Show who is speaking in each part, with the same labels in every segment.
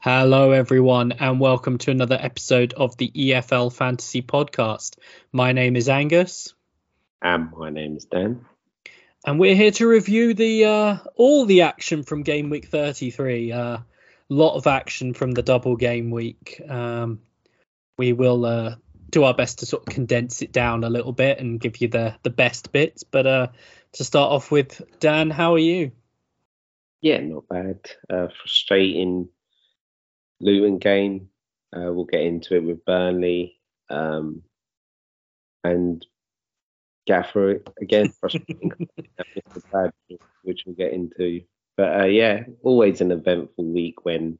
Speaker 1: Hello, everyone, and welcome to another episode of the EFL Fantasy Podcast. My name is Angus,
Speaker 2: And my name is Dan.
Speaker 1: and we're here to review the uh, all the action from Game Week 33. A uh, lot of action from the double game week. Um, we will uh, do our best to sort of condense it down a little bit and give you the the best bits. But uh, to start off with, Dan, how are you?
Speaker 2: Yeah, not bad. Uh, frustrating Luton game. Uh, we'll get into it with Burnley. Um, and Gaffer again, which we'll get into. But uh, yeah, always an eventful week when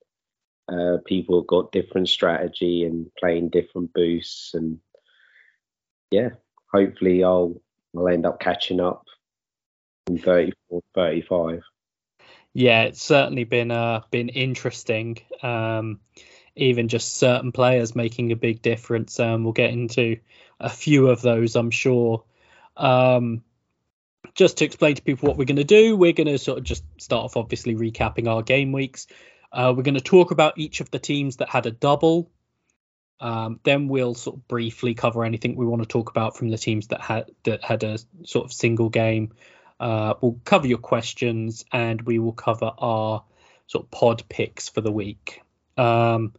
Speaker 2: uh, people got different strategy and playing different boosts. And yeah, hopefully I'll I'll end up catching up in 34, 35.
Speaker 1: Yeah, it's certainly been uh been interesting. Um, even just certain players making a big difference. Um, we'll get into a few of those, I'm sure. Um, just to explain to people what we're going to do, we're going to sort of just start off, obviously recapping our game weeks. Uh, we're going to talk about each of the teams that had a double. Um, then we'll sort of briefly cover anything we want to talk about from the teams that had that had a sort of single game. Uh, we'll cover your questions and we will cover our sort of pod picks for the week. Um,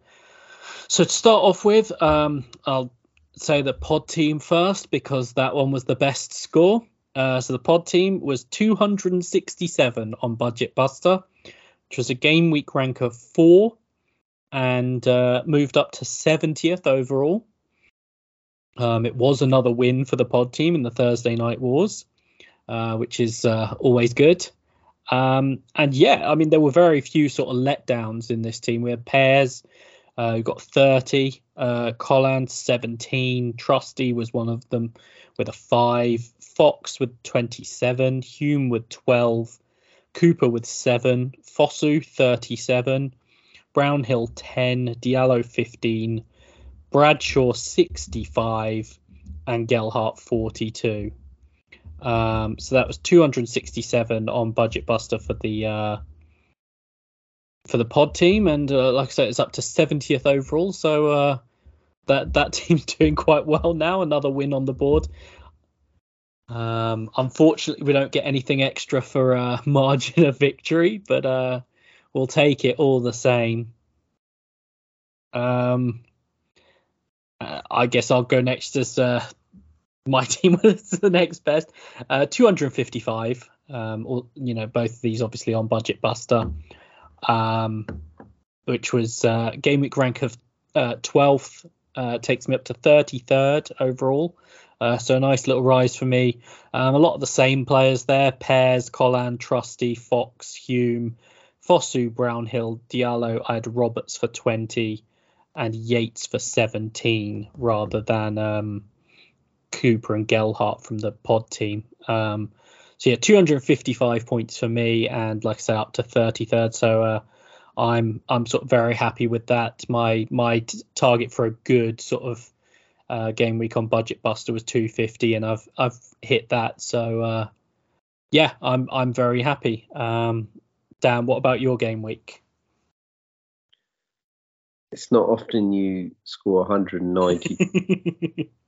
Speaker 1: so to start off with, um, I'll say the pod team first because that one was the best score. Uh, so the pod team was 267 on Budget Buster, which was a game week rank of four and uh, moved up to 70th overall. Um, it was another win for the pod team in the Thursday Night Wars, uh, which is uh, always good. Um, and yeah, I mean, there were very few sort of letdowns in this team. We had Pears, uh, who got 30, uh, Colin 17, Trusty was one of them with a 5, Fox with 27, Hume with 12, Cooper with 7, Fosu 37, Brownhill 10, Diallo 15, Bradshaw 65, and Gelhardt 42. Um, so that was 267 on Budget Buster for the uh, for the pod team, and uh, like I said, it's up to 70th overall. So uh, that that team's doing quite well now. Another win on the board. Um, unfortunately, we don't get anything extra for uh, margin of victory, but uh, we'll take it all the same. Um, uh, I guess I'll go next as uh, my team was the next best. Uh, 255. Um, or, you know, both of these obviously on Budget Buster, um, which was uh, game week rank of uh, 12th, uh, takes me up to 33rd overall. Uh, so a nice little rise for me. Um, a lot of the same players there: Pears, Colin, Trusty, Fox, Hume, Fosu, Brownhill, Diallo. I had Roberts for 20 and Yates for 17, rather than um, Cooper and Gelhardt from the pod team. Um, so yeah, 255 points for me, and like I say, up to 33rd. So uh, I'm I'm sort of very happy with that. My my t- target for a good sort of uh, game week on Budget Buster was 250, and I've I've hit that. So uh, yeah, I'm I'm very happy. Um, Dan, what about your game week?
Speaker 2: It's not often you score 190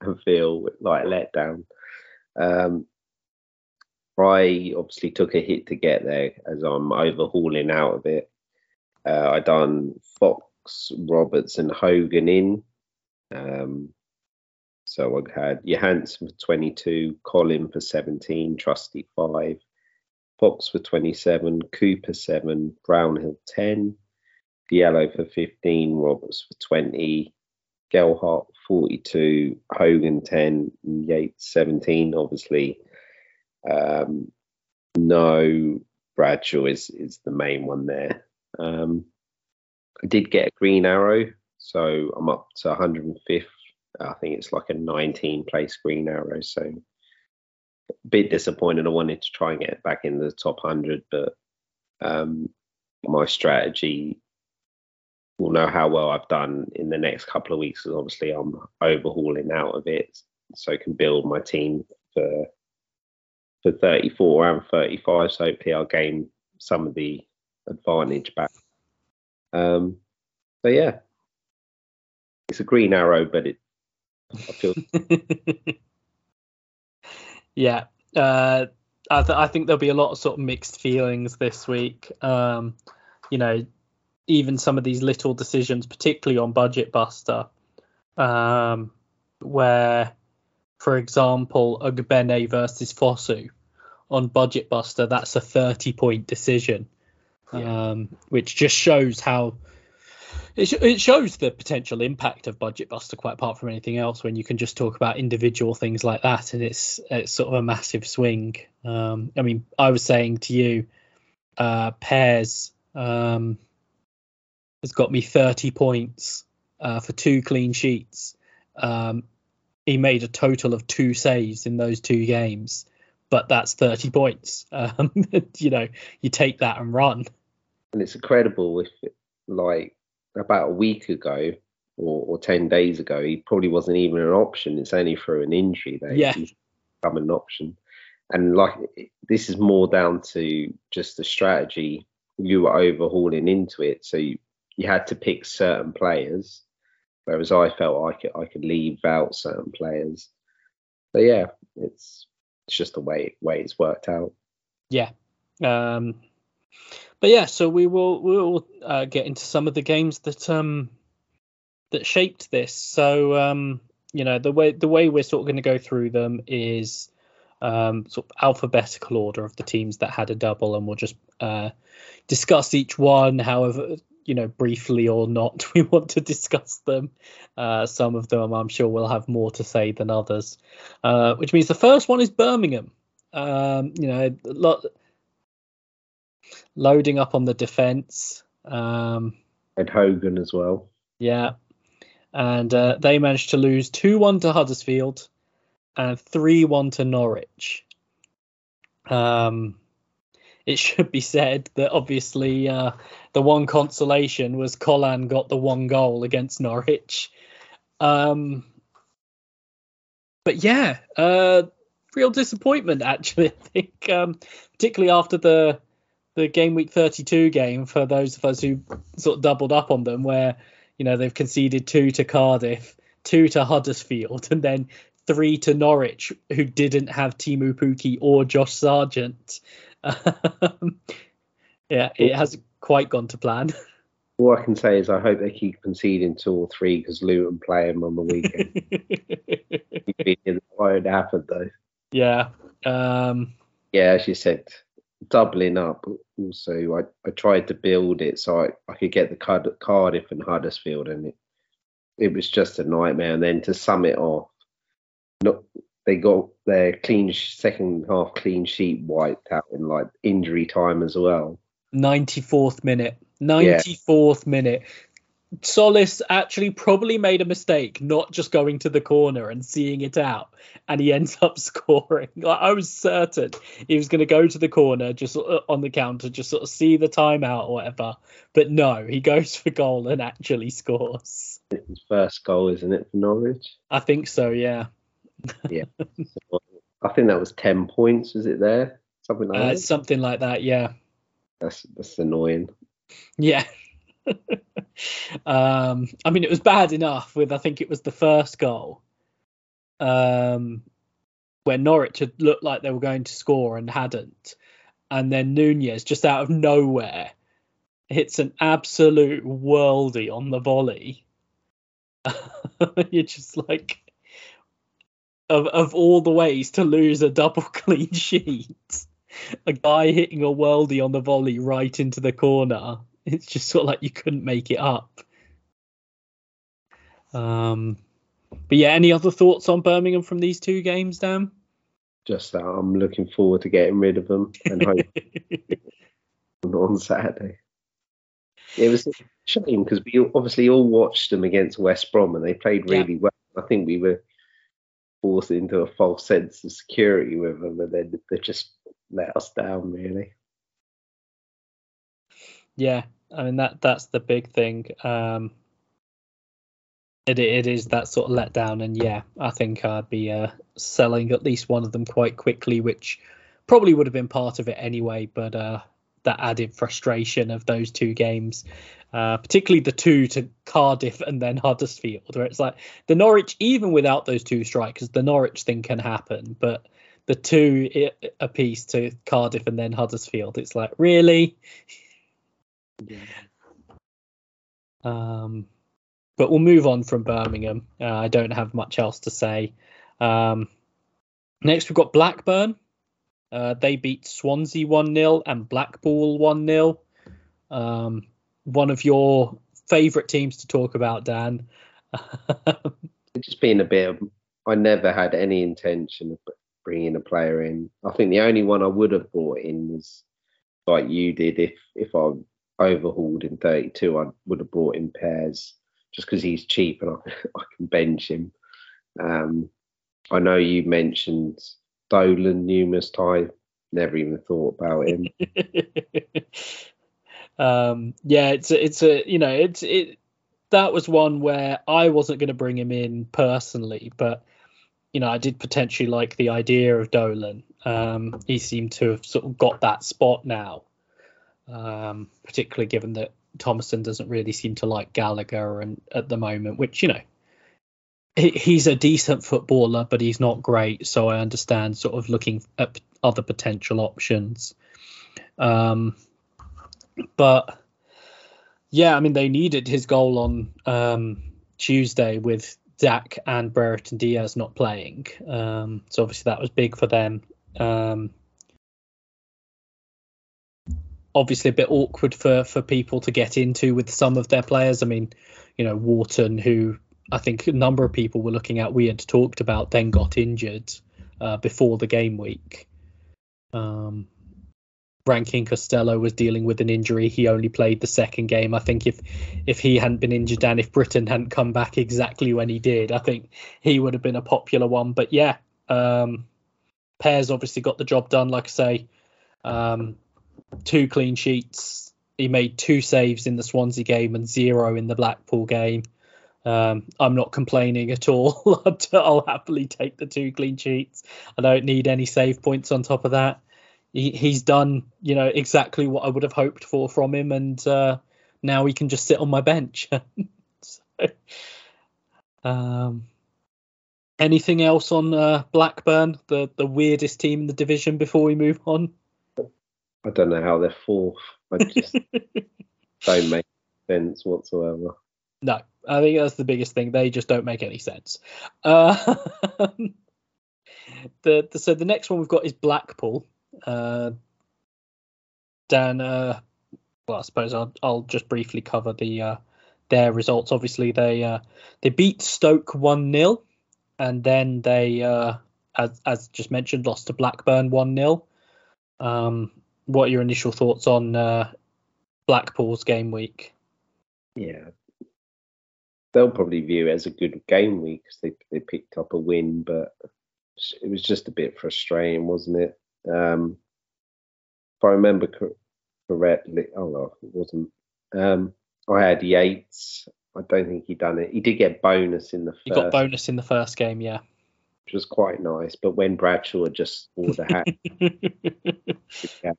Speaker 2: and feel like a letdown. Um, I obviously took a hit to get there as I'm overhauling out of it. Uh, I done Fox, Roberts, and Hogan in. Um, so I had Johansson for 22, Colin for 17, Trusty 5, Fox for 27, Cooper 7, Brownhill 10, Diallo for 15, Roberts for 20, Gelhardt 42, Hogan 10, Yates 17. Obviously, um, no Bradshaw is is the main one there. Um, I did get a green arrow, so I'm up to 105th. I think it's like a 19 place green arrow, so a bit disappointed. I wanted to try and get back in the top 100, but um, my strategy will know how well I've done in the next couple of weeks because obviously I'm overhauling out of it so I can build my team for for 34 and 35 so hopefully I'll gain some of the advantage back Um, so yeah, it's a green arrow, but it feel
Speaker 1: yeah. Uh, I, th- I think there'll be a lot of sort of mixed feelings this week. Um, you know, even some of these little decisions, particularly on Budget Buster, um, where, for example, Ogbene versus Fosu on Budget Buster, that's a 30 point decision,
Speaker 2: Yeah.
Speaker 1: um, which just shows how it, sh- it shows the potential impact of Budget Buster quite apart from anything else when you can just talk about individual things like that and it's it's sort of a massive swing. Um, I mean, I was saying to you, uh, Pears um, has got me 30 points uh, for two clean sheets. Um, he made a total of two saves in those two games, but that's 30 points. Um, you know, you take that and run.
Speaker 2: and it's incredible if like about a week ago or, or 10 days ago he probably wasn't even an option it's only through an injury that
Speaker 1: Yeah.
Speaker 2: he's become an option and like this is more down to just the strategy you were overhauling into it so you, you had to pick certain players whereas i felt i could i could leave out certain players so yeah it's it's just the way way it's worked out
Speaker 1: Yeah. Um, but yeah, so we will we will uh, get into some of the games that um that shaped this. So um, you know the way the way we're sort of going to go through them is um, sort of alphabetical order of the teams that had a double, and we'll just uh, discuss each one, however you know briefly or not we want to discuss them. Uh, some of them I'm sure will have more to say than others, uh, which means the first one is Birmingham. Um, you know, a lot loading up on the defense. Um,
Speaker 2: and hogan as well
Speaker 1: yeah, and uh, they managed to lose two one to Huddersfield and three one to Norwich. Um, it should be said that obviously uh, the one consolation was Colin got the one goal against Norwich. Um, but yeah, uh, real disappointment actually. I think, um, particularly after the the game week 32 game for those of us who sort of doubled up on them, where you know they've conceded two to Cardiff, two to Huddersfield, and then three to Norwich, who didn't have Teemu Pukki or Josh Sargent. Um, yeah, it hasn't quite gone to plan.
Speaker 2: All I can say is I hope they keep conceding two or three because Luton play them on the weekend. it won't happen though.
Speaker 1: yeah. Um,
Speaker 2: Yeah, as you said, doubling up. Also, I, I tried to build it so I, I could get the Card- Cardiff and Huddersfield, and it it was just a nightmare. And then to sum it off, not they got their clean sh- second half clean sheet wiped out in like injury time as well.
Speaker 1: 94th minute. 94th minute. Tzolis actually probably made a mistake not just going to the corner and seeing it out, and he ends up scoring. Like, I was certain he was going to go to the corner just uh, on the counter, just sort of see the timeout or whatever. But no, he goes for goal and actually scores.
Speaker 2: It's his first goal, isn't it, for Norwich?
Speaker 1: I think so, yeah.
Speaker 2: I think that was ten points. Was it there? Something like
Speaker 1: Uh,
Speaker 2: that.
Speaker 1: something like that, yeah.
Speaker 2: That's that's annoying.
Speaker 1: Yeah. um, I mean, it was bad enough with I think it was the first goal, um, where Norwich had looked like they were going to score and hadn't, and then Nunez just out of nowhere hits an absolute worldie on the volley. You're just like, of of all the ways to lose a double clean sheet, a guy hitting a worldie on the volley right into the corner. It's just sort of like you couldn't make it up. Um, but yeah, any other thoughts on Birmingham from these two games, Dan?
Speaker 2: Just that I'm looking forward to getting rid of them and hope on Saturday. It was a shame because we obviously all watched them against West Brom and they played
Speaker 1: Yeah.
Speaker 2: really well. I think we were forced into a false sense of security with them, and then they just let us down really.
Speaker 1: yeah, I mean that that's the big thing. Um, it it is that sort of letdown, and yeah, I think I'd be uh, selling at least one of them quite quickly, which probably would have been part of it anyway. But uh, that added frustration of those two games Uh, particularly the two to Cardiff and then Huddersfield, where it's like the Norwich, even without those two strikers, the Norwich thing can happen. But the two a piece to Cardiff and then Huddersfield, it's like really. Yeah. Um, but we'll move on from Birmingham. Uh, I don't have much else to say. Um, next, we've got Blackburn. Uh, they beat Swansea 1 0 and Blackpool 1 0. Um, one of your favourite teams to talk about, Dan.
Speaker 2: just being a bit of, I never had any intention of bringing a player in. I think the only one I would have brought in was like you did. If if I overhauled in 32, I would have brought in Pears just because he's cheap and I, I can bench him. Um, I know you mentioned Dolan numerous times. Never even thought about him.
Speaker 1: um, yeah, it's a, it's a you know it's it that was one where I wasn't going to bring him in personally, but you know I did potentially like the idea of Dolan. Um, he seemed to have sort of got that spot now, um, particularly given that Tomasson doesn't really seem to like Gallagher and at the moment, which you know he's a decent footballer, but he's not great. So I understand sort of looking at other potential options. Um, but yeah, I mean they needed his goal on um, Tuesday with Dack and Brereton Diaz not playing. Um, so obviously that was big for them. Um, obviously a bit awkward for for people to get into with some of their players. I mean, you know, Wharton, who I think a number of people were looking at, we had talked about, then got injured uh, before the game week. Um, Rankin Costello was dealing with an injury. He only played the second game. I think if if he hadn't been injured and if Brittain hadn't come back exactly when he did, I think he would have been a popular one. But yeah, um, Pears obviously got the job done. Like I say, um, two clean sheets. He made two saves in the Swansea game and zero in the Blackpool game. Um, I'm not complaining at all. I'll happily take the two clean sheets. I don't need any save points on top of that. He, he's done, you know, exactly what I would have hoped for from him, and uh, now he can just sit on my bench. so, um, anything else on uh, Blackburn, the the weirdest team in the division, before we move on?
Speaker 2: I don't know how they're fourth. I just don't make sense whatsoever.
Speaker 1: No, I think that's the biggest thing. They just don't make any sense. Uh, the, the, so the next one we've got is Blackpool. Uh, Dan, uh, well, I suppose I'll, I'll just briefly cover the uh, their results. Obviously, they uh, they beat Stoke one 0 and then they, uh, as as just mentioned, lost to Blackburn one 0 um, What are your initial thoughts on uh, Blackpool's game week?
Speaker 2: Yeah, they'll probably view it as a good game week because they they picked up a win, but it was just a bit frustrating, wasn't it? Um, if I remember correctly, oh no, it wasn't. Um, I had Yates. I don't think he done it. He did get bonus in the. First,
Speaker 1: he got bonus in the first game, yeah.
Speaker 2: Which was quite nice, but when Bradshaw just wore the hat, yeah.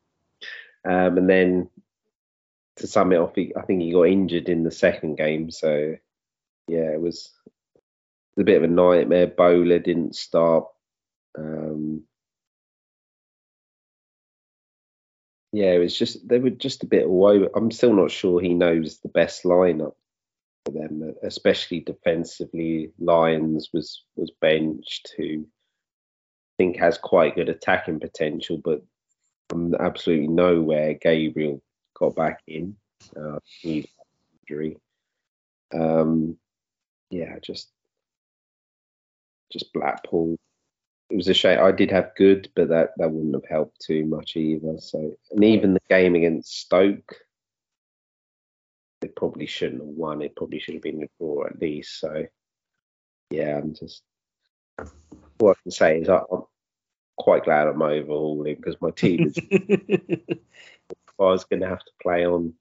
Speaker 2: um, and then to sum it off, he, I think he got injured in the second game, so yeah, it was a bit of a nightmare. Bowler didn't start. Um, yeah, it was just they were just a bit over. I'm still not sure he knows the best lineup for them, especially defensively. Lyons was was benched, who I think has quite good attacking potential, but from absolutely nowhere, Gabriel got back in. Uh, injury. Um, yeah, just just Blackpool. It was a shame. I did have good, but that that wouldn't have helped too much either. So, and even the game against Stoke, they probably shouldn't have won. It probably should have been a draw at least. So, yeah, I'm just what I can say is I, am quite glad I'm overhauling because my team is. I was going to have to play on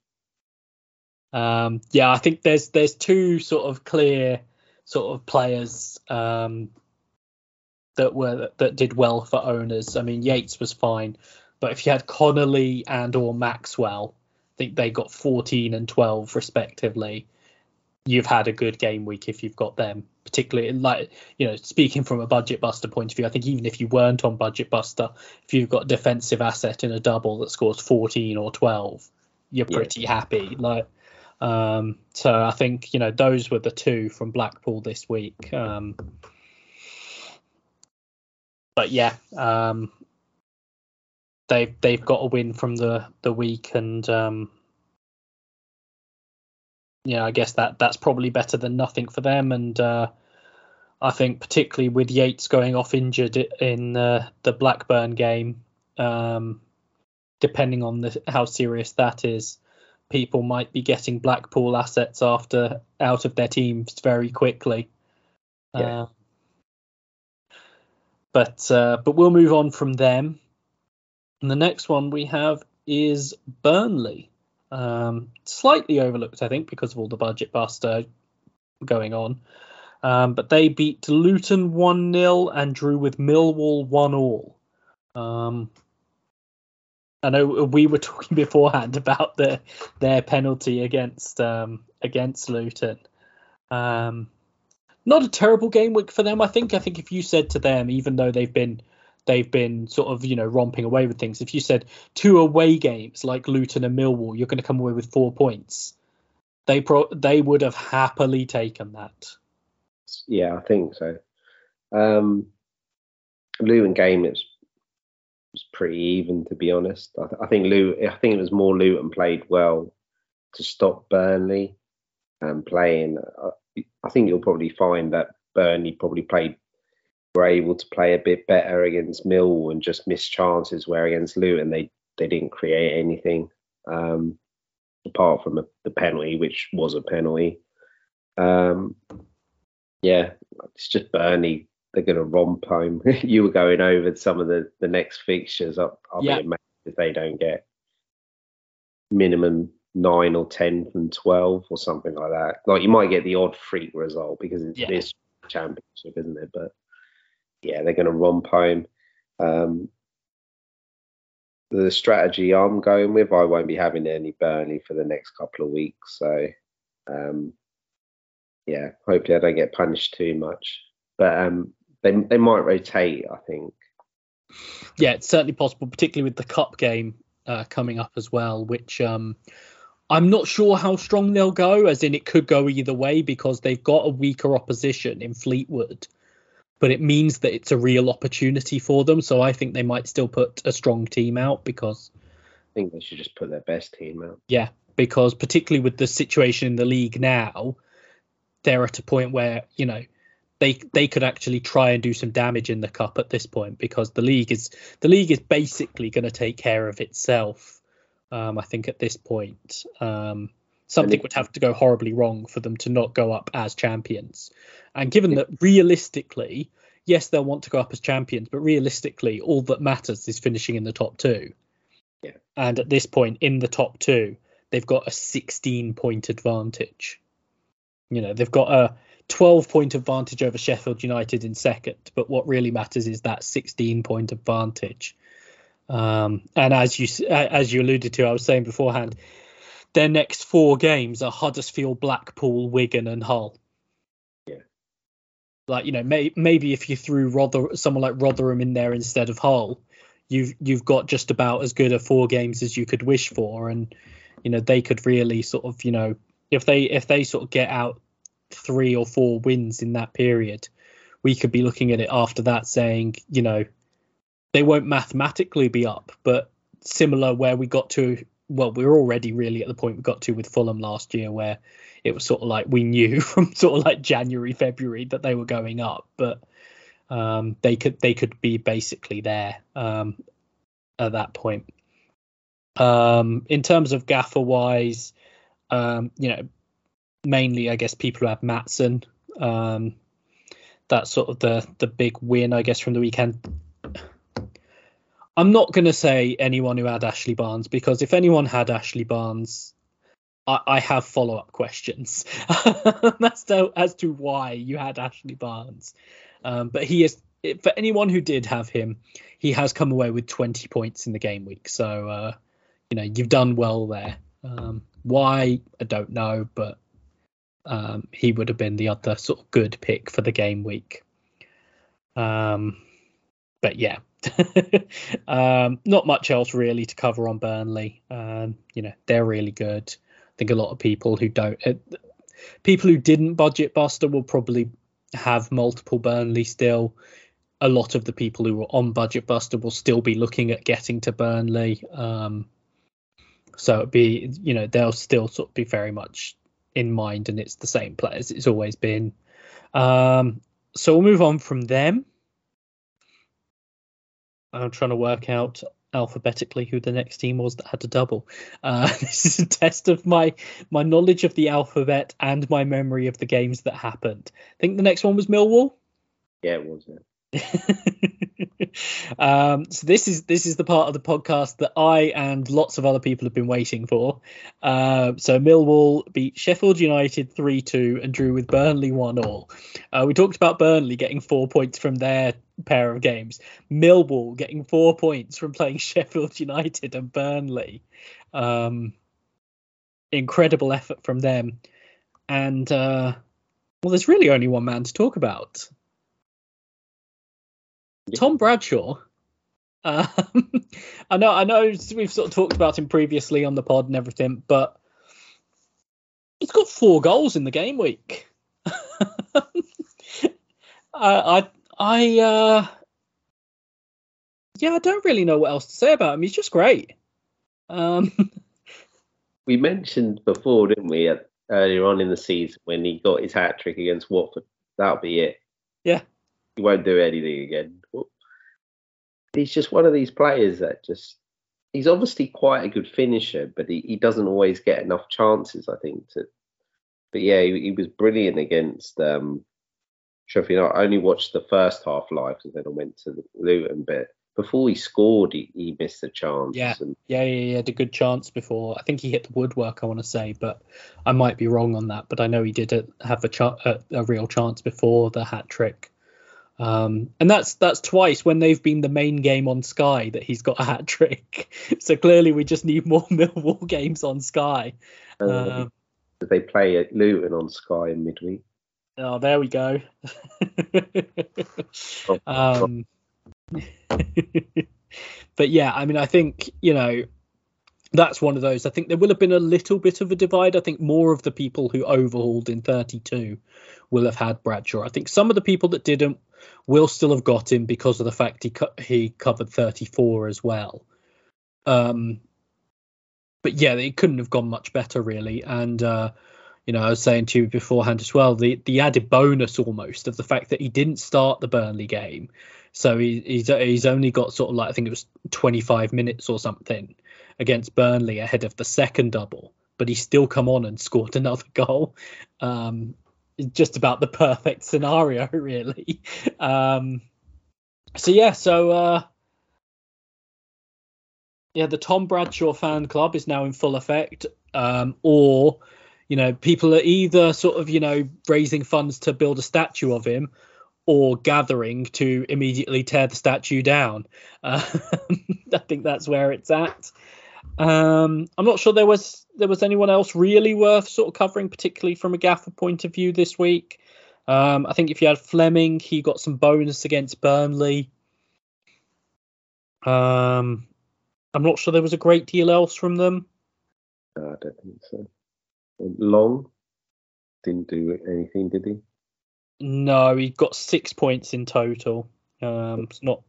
Speaker 1: um, yeah, I think there's there's two sort of clear sort of players um, that were that did well for owners. I mean, Yates was fine, but if you had Connolly and or Maxwell, I think they got 14 and 12 respectively. You've had a good game week if you've got them, particularly like you know, speaking from a budget buster point of view. I think even if you weren't on budget buster, if you've got a defensive asset in a double that scores 14 or 12, you're pretty yeah. happy. Like, um, so I think you know those were the two from Blackpool this week. Um, but yeah, um, they've they've got a win from the the week, and um, yeah, I guess that that's probably better than nothing for them. And uh, I think particularly with Yates going off injured in uh, the Blackburn game, um, depending on the, how serious that is, people might be getting Blackpool assets after out of their teams very quickly. Yeah. Uh, but uh, but we'll move on from them. And the next one we have is Burnley. Um, slightly overlooked, I think, because of all the budget buster going on. Um, but they beat Luton 1 0 and drew with Millwall 1 all. Um, I know we were talking beforehand about the, their penalty against um, against Luton. Um, not a terrible game week for them. I think. I think if you said to them, even though they've been they've been sort of you know romping away with things, if you said two away games like Luton and Millwall, you're going to come away with four points. They pro they would have happily taken that.
Speaker 2: Yeah, I think so. Um, Luton game it was, pretty even to be honest. I, th- I think Luton, I think it was more Luton played well to stop Burnley and playing. Uh, I think you'll probably find that Burnley probably played were able to play a bit better against Mill and just missed chances. Where against Luton they they didn't create anything um, apart from a, the penalty, which was a penalty. Um, yeah, it's just Burnley. They're going to romp home. you were going over some of the the next fixtures. I'll, I'll yeah. be amazed if they don't get minimum nine or ten from twelve or something like that. Like you might get the odd freak result because it's yeah. this championship, isn't it? But yeah, they're going to romp home. Um, the strategy I'm going with, I won't be having any Burnley for the next couple of weeks. So um, yeah, hopefully I don't get punished too much. But um, they they might rotate, I think.
Speaker 1: Yeah, it's certainly possible, particularly with the cup game uh, coming up as well, which um, I'm not sure how strong they'll go, as in it could go either way because they've got a weaker opposition in Fleetwood, but it means that it's a real opportunity for them. So I think they might still put a strong team out because
Speaker 2: I think they should just put their best team out.
Speaker 1: Yeah, because particularly with the situation in the league now, they're at a point where you know they they could actually try and do some damage in the cup at this point because the league is the league is basically going to take care of itself um, I think at this point, um, something would have to go horribly wrong for them to not go up as champions. And given that realistically, yes, they'll want to go up as champions, but realistically, all that matters is finishing in the top two.
Speaker 2: Yeah.
Speaker 1: And at this point, in the top two, they've got a 16 point advantage. You know, they've got a 12 point advantage over Sheffield United in second, but what really matters is that 16 point advantage. Um, and as you as you alluded to, I was saying beforehand, their next four games are Huddersfield, Blackpool, Wigan, and Hull.
Speaker 2: Yeah.
Speaker 1: Like you know, may, maybe if you threw Rother, someone like Rotherham in there instead of Hull, you've you've got just about as good a four games as you could wish for, and you know they could really sort of you know if they if they sort of get out three or four wins in that period, we could be looking at it after that saying you know they won't mathematically be up, but similar where we got to. Well, we are already really at the point we got to with Fulham last year, where it was sort of like we knew from sort of like January, February that they were going up, but um, they could they could be basically there um, at that point. Um, in terms of gaffer wise, um, you know, mainly I guess people who have Maatsen. Um, that's sort of the the big win I guess from the weekend. I'm not going to say anyone who had Ashley Barnes because if anyone had Ashley Barnes, I, I have follow up questions as to as to why you had Ashley Barnes. Um, but he is for anyone who did have him, he has come away with 20 points in the game week. So uh, you know you've done well there. Um, why I don't know, but um, he would have been the other sort of good pick for the game week. Um, but yeah, um, not much else really to cover on Burnley. Um, you know, they're really good. I think a lot of people who don't, uh, people who didn't budget Buster will probably have multiple Burnley still. A lot of the people who were on Budget Buster will still be looking at getting to Burnley. Um, so it'd be, you know, they'll still sort of be very much in mind, and it's the same players it's always been. Um, so we'll move on from them. I'm trying to work out alphabetically who the next team was that had to double. Uh, this is a test of my my knowledge of the alphabet and my memory of the games that happened. I think the next one was Millwall.
Speaker 2: Yeah, it was. Yeah.
Speaker 1: um, so this is this is the part of the podcast that I and lots of other people have been waiting for. Uh, so Millwall beat Sheffield United three two and drew with Burnley one all. Uh, we talked about Burnley getting four points from their pair of games. Millwall getting four points from playing Sheffield United and Burnley. Um, incredible effort from them, and uh, well, there's really only one man to talk about. Tom Bradshaw. Um, I know, I know, we've sort of talked about him previously on the pod and everything, but he's got four goals in the game week. I, I, I, uh, yeah, I don't really know what else to say about him. He's just great. Um,
Speaker 2: we mentioned before, didn't we, earlier on in the season when he got his hat trick against Watford? That'll be it.
Speaker 1: Yeah.
Speaker 2: He won't do anything again he's just one of these players that just he's obviously quite a good finisher, but he, he doesn't always get enough chances, I think. To but yeah, he, he was brilliant against um Sheffield. I only watched the first half live and then I went to the Luton bit. Before he scored, he, he missed a chance.
Speaker 1: Yeah,
Speaker 2: and,
Speaker 1: yeah, yeah, he had a good chance before. I think he hit the woodwork. I want to say, but I might be wrong on that. But I know he did have a, ch- a, a real chance before the hat trick. Um, and that's that's twice when they've been the main game on Sky that he's got a hat trick. so clearly we just need more Millwall games on Sky. Um, um,
Speaker 2: they play at Luton on Sky in midweek.
Speaker 1: Oh, there we go. um, but yeah, I mean, I think you know that's one of those. I think there will have been a little bit of a divide. I think more of the people who overhauled in 32 will have had Bradshaw. I think some of the people that didn't will still have got him because of the fact he co- he covered 34 as well. Um, but yeah, it couldn't have gone much better really. And uh, you know, I was saying to you beforehand as well, the the added bonus almost of the fact that he didn't start the Burnley game, so he, he's he's only got sort of like I think it was 25 minutes or something against Burnley ahead of the second double, but he still come on and scored another goal. Um, just about the perfect scenario, really. Um, so yeah, so uh, yeah, the Tom Bradshaw fan club is now in full effect, um, or you know, people are either sort of you know raising funds to build a statue of him, or gathering to immediately tear the statue down. Uh, I think that's where it's at. Um, I'm not sure there was there was anyone else really worth sort of covering, particularly from a gaffer point of view this week. Um, I think if you had Flemming, he got some bonus against Burnley. Um, I'm not sure there was a great deal else from them.
Speaker 2: No, I don't think so. Long didn't do anything, did he?
Speaker 1: No, he got six points in total. Um, it's not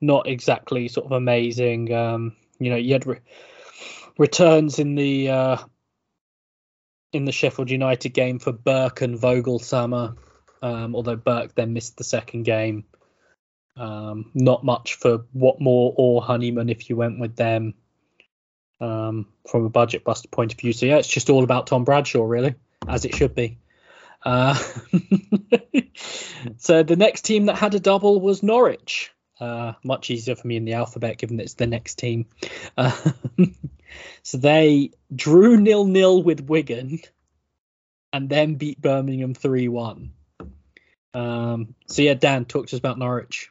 Speaker 1: not exactly sort of amazing. Um, you know, you had re- returns in the uh, in the Sheffield United game for Burke and Voglsammer, um, although Burke then missed the second game. Um, not much for Watmore or Honeyman if you went with them um, from a budget buster point of view. So yeah, it's just all about Tom Bradshaw really, as it should be. Uh, so the next team that had a double was Norwich. Uh, much easier for me in the alphabet, given it's the next team. Uh, so they drew nil nil with Wigan, and then beat Birmingham three one. Um, so yeah, Dan, talk to us about Norwich.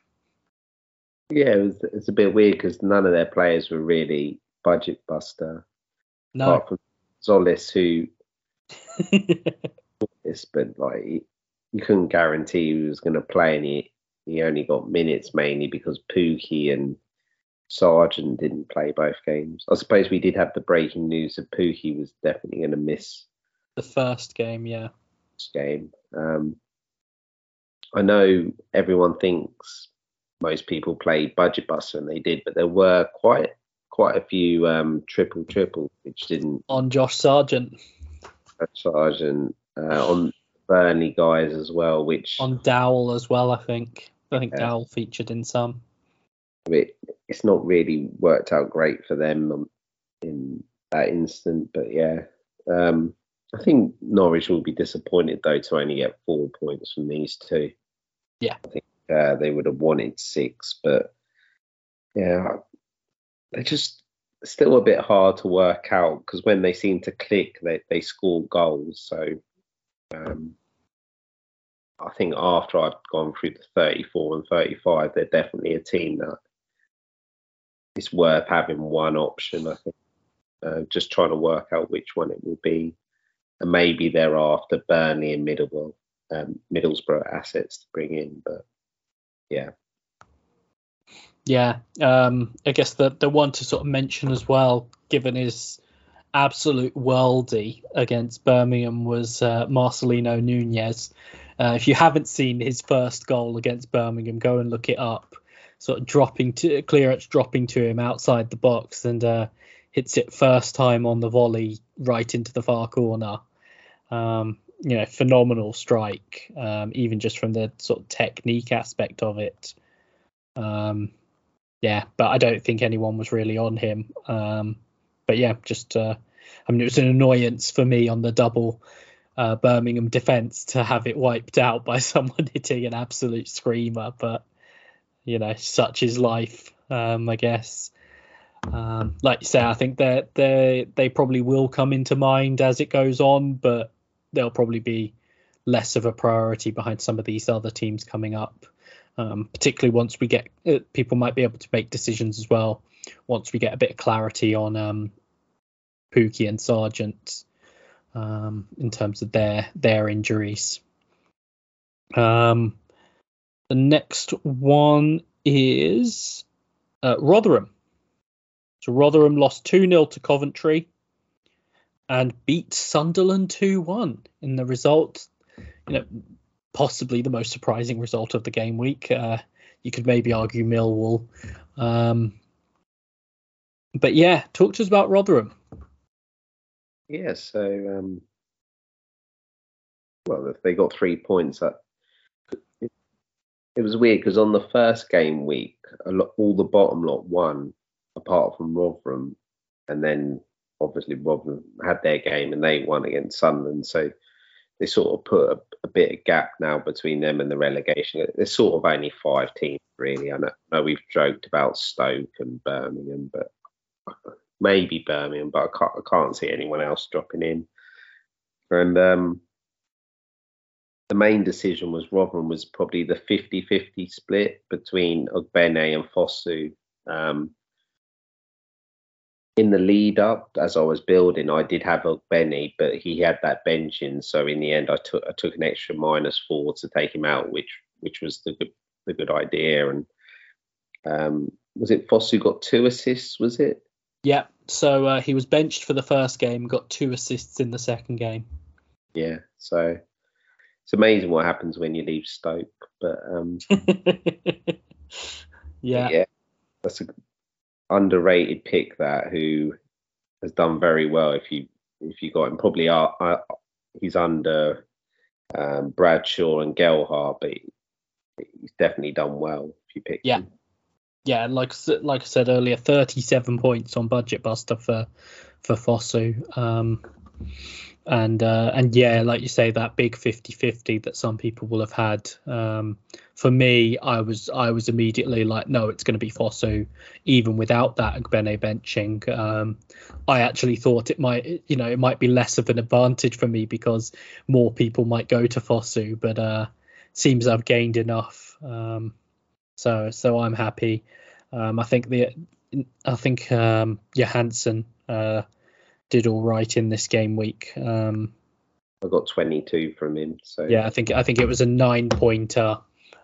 Speaker 2: Yeah, it was, it's a bit weird because none of their players were really budget buster.
Speaker 1: No.
Speaker 2: Apart from Tzolis who this, but like you couldn't guarantee he was going to play, and he he only got minutes mainly because Pukki and Sargent didn't play both games. I suppose we did have the breaking news that Pukki was definitely going to miss
Speaker 1: the first game. Yeah,
Speaker 2: game. Um, I know everyone thinks most people played Budget Buster, and they did, but there were quite quite a few um, triple triple which didn't
Speaker 1: on Josh Sargent.
Speaker 2: Sargent uh, on Burnley guys as well, which
Speaker 1: on Dowell as well. I think I think yeah. Dowell featured in some.
Speaker 2: It, it's not really worked out great for them in that instant, but yeah, um, I think Norwich will be disappointed though to only get four points from these two.
Speaker 1: Yeah,
Speaker 2: I think uh, they would have wanted six, but yeah, they're just still a bit hard to work out because when they seem to click, they they score goals. So um, I think after I'd gone through the 34 and 35, they're definitely a team that it's worth having one option. I think uh, just trying to work out which one it will be, and maybe thereafter Burnley and Middlesbrough, um, Middlesbrough assets to bring in. But yeah.
Speaker 1: Yeah, um, I guess the the one to sort of mention as well, given his absolute worldy against Birmingham, was uh, Marcelino Nunez. Uh, if you haven't seen his first goal against Birmingham, go and look it up. Sort of dropping to clearance, dropping to him outside the box, and uh, hits it first time on the volley right into the far corner. Um, you know, phenomenal strike, um, even just from the sort of technique aspect of it. Um, yeah, but I don't think anyone was really on him. Um, but yeah, just uh, I mean, it was an annoyance for me on the double uh, Birmingham defence to have it wiped out by someone hitting an absolute screamer. But you know, such is life, um, I guess. Um, like you say, I think that they they probably will come into mind as it goes on, but they'll probably be less of a priority behind some of these other teams coming up. Um, particularly once we get uh, people might be able to make decisions as well once we get a bit of clarity on um, Pukki and Sargent um, in terms of their their injuries. Um, the next one is uh, Rotherham. So Rotherham lost 2 0 to Coventry and beat Sunderland 2 1 in the result. You know, possibly the most surprising result of the game week. Uh, you could maybe argue Millwall. Um, but yeah, talk to us about Rotherham.
Speaker 2: Yeah, so um, well, they got three points, it was weird because on the first game week, all the bottom lot won, apart from Rotherham, and then obviously Rotherham had their game and they won against Sunderland, so they sort of put a, a, bit of gap now between them and the relegation. There's sort of only five teams really. I know, I know we've joked about Stoke and Birmingham, but maybe Birmingham, but I can't, I can't see anyone else dropping in. And um, the main decision was Rotherham was probably the 50-50 split between Ogbene and Fosu. Um, in the lead up, as I was building, I did have Ogbene, but he had that benching, so in the end, I took I took an extra minus four to take him out, which which was the good the good idea. And um, was it Fosu got two assists? Was it?
Speaker 1: Yeah. So uh, he was benched for the first game, got two assists in the second game.
Speaker 2: Yeah. So it's amazing what happens when you leave Stoke, but um,
Speaker 1: yeah,
Speaker 2: yeah, that's an underrated pick that who has done very well. If you if you got him, probably are, uh, he's under um, Bradshaw and Gelhardt, but he's definitely done well if you pick
Speaker 1: yeah.
Speaker 2: him
Speaker 1: yeah, like like I said earlier, 37 points on Budget Buster for for Fosu. Um, and uh, and yeah, like you say, that big 50-50 that some people will have had. Um, for me, I was I was immediately like, no, it's going to be Fosu, even without that Ogbene benching. Um, I actually thought it might, you know, it might be less of an advantage for me because more people might go to Fosu, but uh, seems I've gained enough. Um, so so I'm happy. Um, I think the I think um, Johansson uh, did all right in this game week. Um,
Speaker 2: I got 22 from him. So
Speaker 1: yeah, I think I think it was a nine pointer.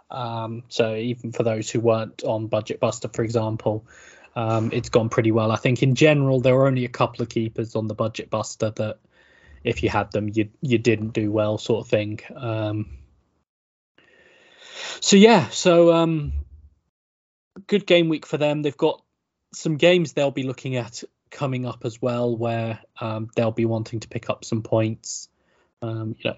Speaker 1: Um, so even for those who weren't on Budget Buster, for example, um, it's gone pretty well. I think in general there were only a couple of keepers on the Budget Buster that if you had them you you didn't do well, sort of thing. Um, so yeah, so um, good game week for them. They've got some games they'll be looking at coming up as well, where um, they'll be wanting to pick up some points. Um, you know,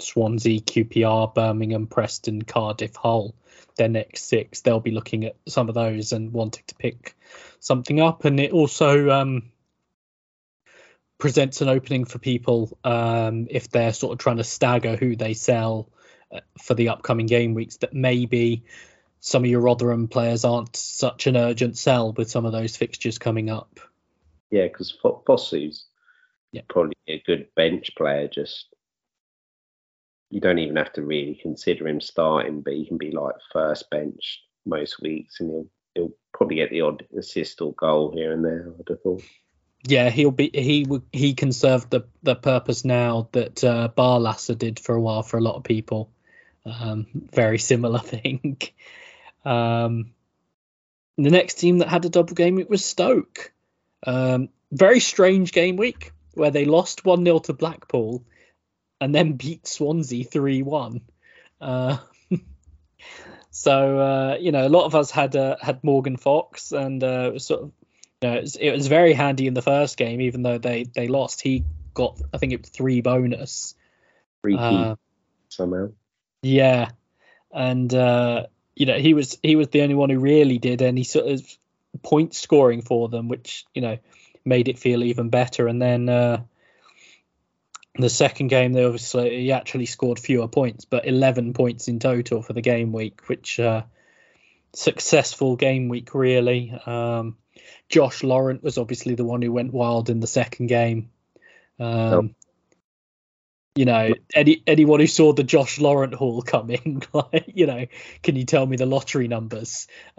Speaker 1: Swansea, QPR, Birmingham, Preston, Cardiff, Hull. Their next six, they'll be looking at some of those and wanting to pick something up. And it also um, presents an opening for people um, if they're sort of trying to stagger who they sell uh, for the upcoming game weeks. That maybe some of your Rotherham players aren't such an urgent sell with some of those fixtures coming up.
Speaker 2: Yeah, because Fosu's yeah. probably a good bench player. Just you don't even have to really consider him starting, but he can be like first bench most weeks, and he'll he'll probably get the odd assist or goal here and there. I'd have thought.
Speaker 1: Yeah, he'll be he he can serve the the purpose now that uh, Barlaser did for a while for a lot of people. Um, very similar thing. Um, the next team that had a double game week was Stoke. Um, very strange game week where they lost 1 0 to Blackpool and then beat Swansea 3 1. Uh, so, uh, you know, a lot of us had uh, had Morgan Fox and uh, sort of, you know, it was, it was, very handy in the first game, even though they, they lost. He got, I think it was three bonus.
Speaker 2: Three uh, somehow.
Speaker 1: Yeah. And, uh, you know, he was he was the only one who really did any sort of point scoring for them, which you know made it feel even better. And then uh, the second game, they obviously he actually scored fewer points, but 11 points in total for the game week, which uh, successful game week really. Um, Josh Laurent was obviously the one who went wild in the second game. Um, oh. You know, any anyone who saw the Josh Laurent haul coming, like, you know, can you tell me the lottery numbers?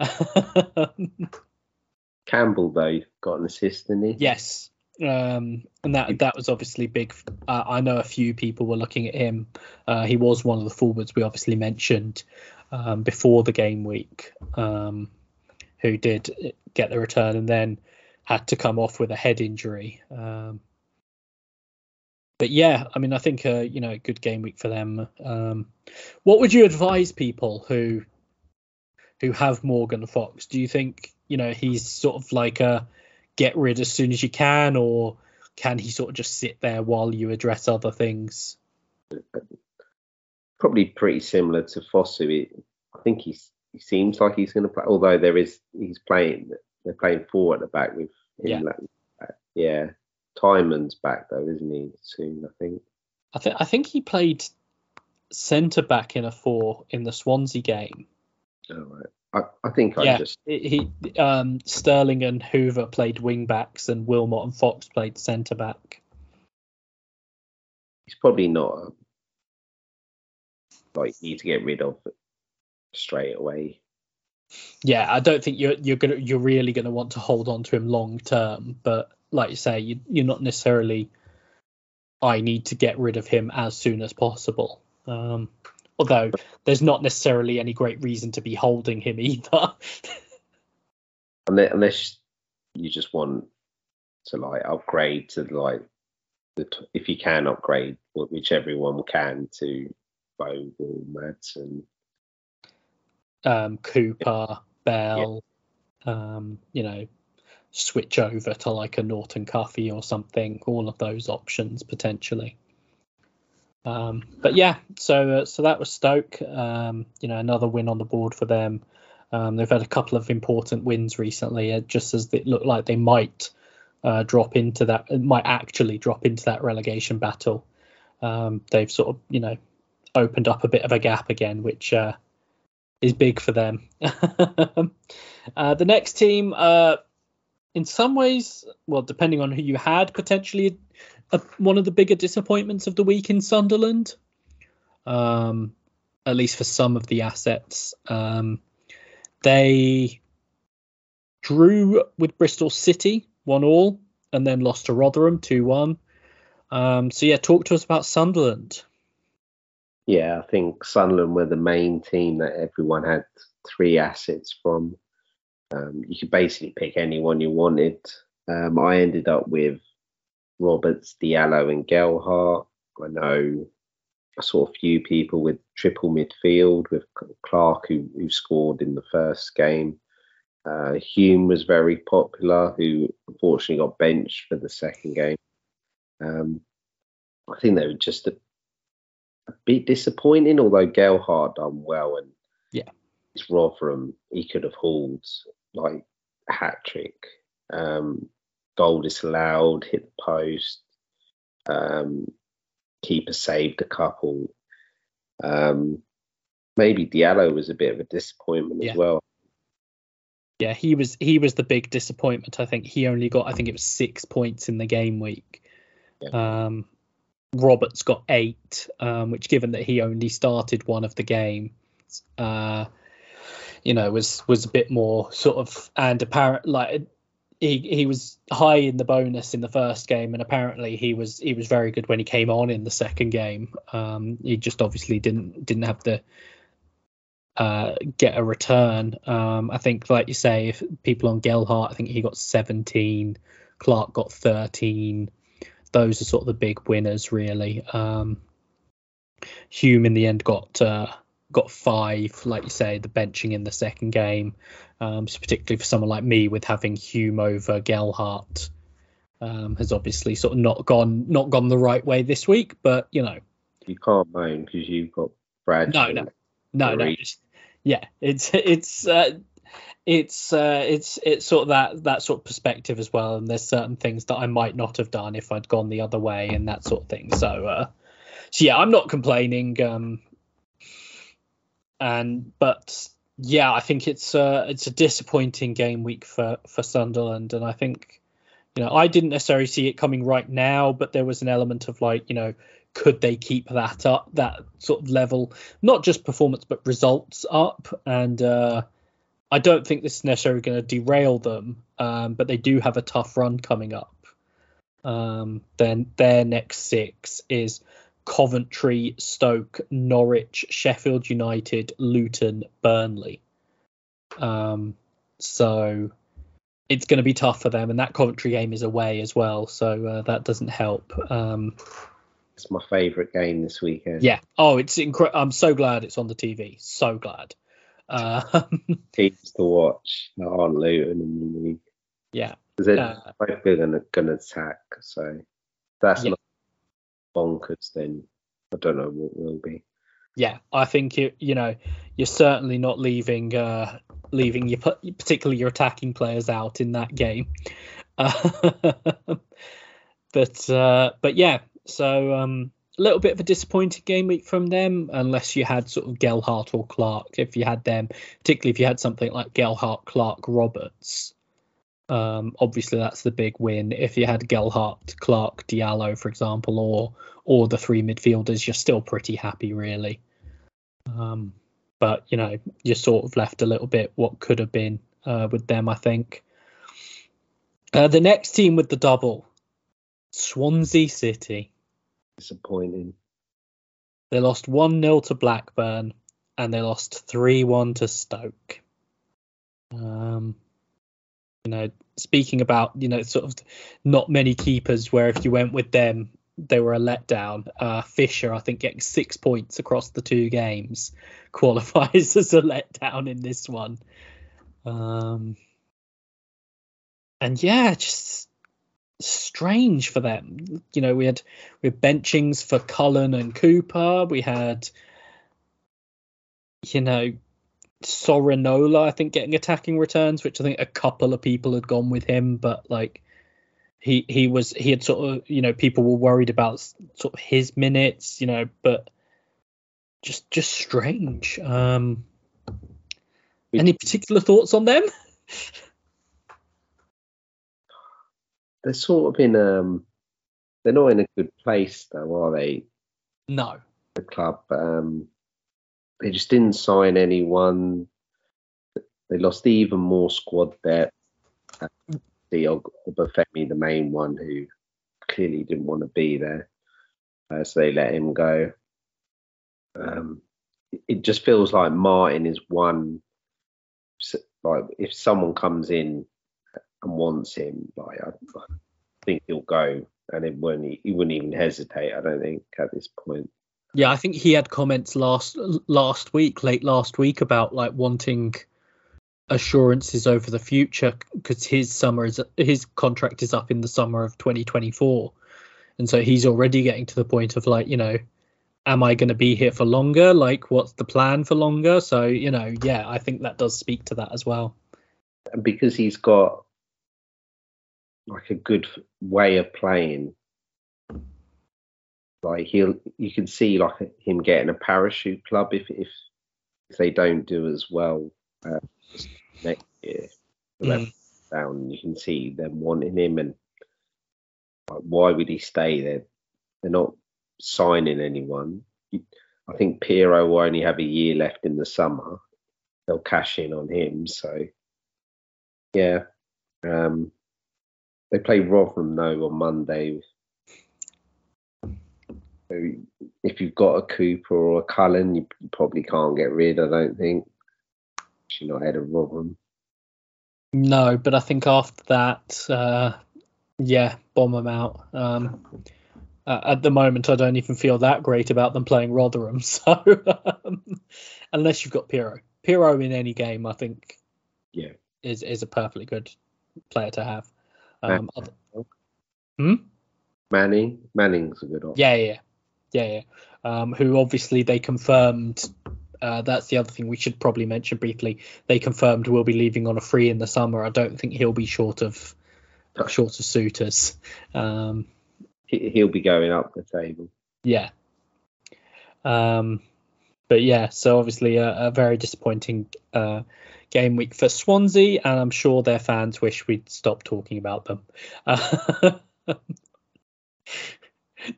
Speaker 2: Campbell though got an assist, didn't he?
Speaker 1: Yes, um, and that that was obviously big. Uh, I know a few people were looking at him. Uh, he was one of the forwards we obviously mentioned um, before the game week, um, who did get the return and then had to come off with a head injury. Um, but yeah, I mean, I think uh, you know, a good game week for them. Um, what would you advise people who who have Morgan Fox? Do you think you know he's sort of like a get rid as soon as you can, or can he sort of just sit there while you address other things?
Speaker 2: Probably pretty similar to Fosu. I think he's, he seems like he's going to play, although there is he's playing. They're playing four at the back with him. Yeah. yeah. Tymon's back though, isn't he? Soon, I think.
Speaker 1: I think I think he played centre back in a four in the Swansea game.
Speaker 2: Oh, right. I, I think I
Speaker 1: yeah,
Speaker 2: just
Speaker 1: he um, Sterling and Hoever played wing backs, and Wilmot and Fox played centre back.
Speaker 2: He's probably not a, like you need to get rid of straight away.
Speaker 1: Yeah, I don't think you're you're gonna you're really gonna want to hold on to him long term, but like you say, you, you're not necessarily. I need to get rid of him as soon as possible. Um, Although there's not necessarily any great reason to be holding him either.
Speaker 2: unless you just want to like upgrade to like the t- if you can upgrade which everyone can to Bogle, Maatsen,
Speaker 1: um, Cooper, yeah. Bell, yeah. um, you know, switch over to like a Norton Cuffy or something. All of those options potentially. Um, but yeah, so uh, so that was Stoke. Um, you know, another win on the board for them. Um, they've had a couple of important wins recently, uh, just as it looked like they might uh, drop into that, might actually drop into that relegation battle. Um, they've sort of, you know, opened up a bit of a gap again, which uh, is big for them. Uh, the next team, uh, in some ways, well, depending on who you had, potentially a, one of the bigger disappointments of the week in Sunderland, um, at least for some of the assets. Um, they drew with Bristol City, one all. and then lost to Rotherham 2 1. Um, so, yeah, talk to us about Sunderland.
Speaker 2: Yeah, I think Sunderland were the main team that everyone had three assets from. Um, you could basically pick anyone you wanted. Um, I ended up with Roberts, Diallo, and Gelhardt. I know I saw a few people with triple midfield with Clarke, who, who scored in the first game. Uh, Hume was very popular, who unfortunately got benched for the second game. Um, I think they were just a, a bit disappointing, although Gelhardt done well and
Speaker 1: yeah,
Speaker 2: it's Rotherham. He could have hauled like a hat trick. Um, goal disallowed, hit the post. Um, keeper saved a couple. Um, maybe Diallo was a bit of a disappointment
Speaker 1: yeah.
Speaker 2: as well.
Speaker 1: Yeah, he was he was the big disappointment. I think he only got I think it was six points in the game week. Yeah. Um, Roberts got eight, um, which given that he only started one of the game, uh, you know, was was a bit more sort of and apparent like he he was high in the bonus in the first game, and apparently he was he was very good when he came on in the second game. Um, he just obviously didn't didn't have the uh, get a return. Um, I think, like you say, if people on Gelhardt, I think he got 17, Clarke got 13. Those are sort of the big winners, really. Um, Hume in the end got uh, got five, like you say, the benching in the second game. Um, so particularly for someone like me with having Hume over Gelhardt, um, has obviously sort of not gone not gone the right way this week. But you know,
Speaker 2: you can't moan because you've got Brad.
Speaker 1: No, no, no, no. Yeah, it's it's. Uh, it's uh, it's it's sort of that that sort of perspective as well, and there's certain things that I might not have done if I'd gone the other way and that sort of thing. So, uh, so yeah, I'm not complaining. Um, and but yeah, I think it's uh, it's a disappointing game week for for Sunderland, and I think you know I didn't necessarily see it coming right now, but there was an element of like you know could they keep that up that sort of level, not just performance but results up, and uh, I don't think this is necessarily going to derail them, um, but they do have a tough run coming up. Um, then their next six is Coventry, Stoke, Norwich, Sheffield United, Luton, Burnley. Um, so it's going to be tough for them, and that Coventry game is away as well, so uh, that doesn't help. Um,
Speaker 2: it's my favourite game this weekend.
Speaker 1: Yeah. Oh, it's incredible. I'm so glad it's on the TV. So glad. Uh,
Speaker 2: Teams to watch that aren't Luton in the league.
Speaker 1: Yeah.
Speaker 2: Because they're uh, both going to attack, so that's yeah. not bonkers, then I don't know what will be.
Speaker 1: Yeah, I think you you know you're certainly not leaving uh, leaving your particularly your attacking players out in that game. Uh, but uh, but yeah, so um, a little bit of a disappointing game week from them, unless you had sort of Gelhardt or Clarke. If you had them, particularly if you had something like Gelhardt, Clarke, Roberts, um, obviously, that's the big win. If you had Gelhardt, Clarke, Diallo, for example, or or the three midfielders, you're still pretty happy, really. Um, but you know, you're sort of left a little bit what could have been uh, with them, I think. Uh, the next team with the double, Swansea City.
Speaker 2: Disappointing.
Speaker 1: They lost 1 0 to Blackburn and they lost 3 1 to Stoke. Um, you know, speaking about you know sort of not many keepers where if you went with them they were a letdown. Uh, Fisher, I think, getting six points across the two games qualifies as a letdown in this one. Um, and yeah, just strange for them. You know, we had we had benchings for Cullen and Cooper. We had, you know, Sorinola, I think, getting attacking returns, which I think a couple of people had gone with him, but like he he was he had sort of you know people were worried about sort of his minutes, you know, but just just strange. Um, any particular thoughts on them?
Speaker 2: They're sort of in um, they're not in a good place though, are they?
Speaker 1: No.
Speaker 2: The club. Um, they just didn't sign anyone. They lost even more squad depth. obviously Obafemi, the main one, who clearly didn't want to be there, uh, so they let him go. Um, it just feels like Martin is one. Like if someone comes in and wants him, like I, I think he'll go, and it wouldn't he wouldn't even hesitate. I don't think at this point.
Speaker 1: Yeah, I think he had comments last last week, late last week, about like wanting assurances over the future because his summer is his contract is up in the summer of 2024, and so he's already getting to the point of like you know, am I going to be here for longer? Like, what's the plan for longer? So you know, yeah, I think that does speak to that as well.
Speaker 2: And because he's got like a good way of playing like he'll you can see like him getting a parachute club if if if they don't do as well uh, next year. Mm. down you can see them wanting him and like, why would he stay there? They're not signing anyone. I think Piroe will only have a year left in the summer. They'll cash in on him so yeah. Um they play Rotherham though on Monday if you've got a Cooper or a Cullen, you probably can't get rid. I don't think. She's not ahead of Rotherham.
Speaker 1: No, but I think after that, uh, yeah, bomb them out. Um, uh, at the moment, I don't even feel that great about them playing Rotherham. So um, unless you've got Piroe, Piroe in any game, I think,
Speaker 2: yeah,
Speaker 1: is is a perfectly good player to have. Um, other,
Speaker 2: hmm? Manning, Manning's a good option.
Speaker 1: Yeah, yeah, yeah, yeah. Um, who obviously they confirmed. Uh, that's the other thing we should probably mention briefly. They confirmed we'll be leaving on a free in the summer. I don't think he'll be short of short of suitors. Um,
Speaker 2: he'll be going up the table.
Speaker 1: Yeah. Um, but yeah, so obviously a, a very disappointing uh, game week for Swansea, and I'm sure their fans wish we'd stop talking about them.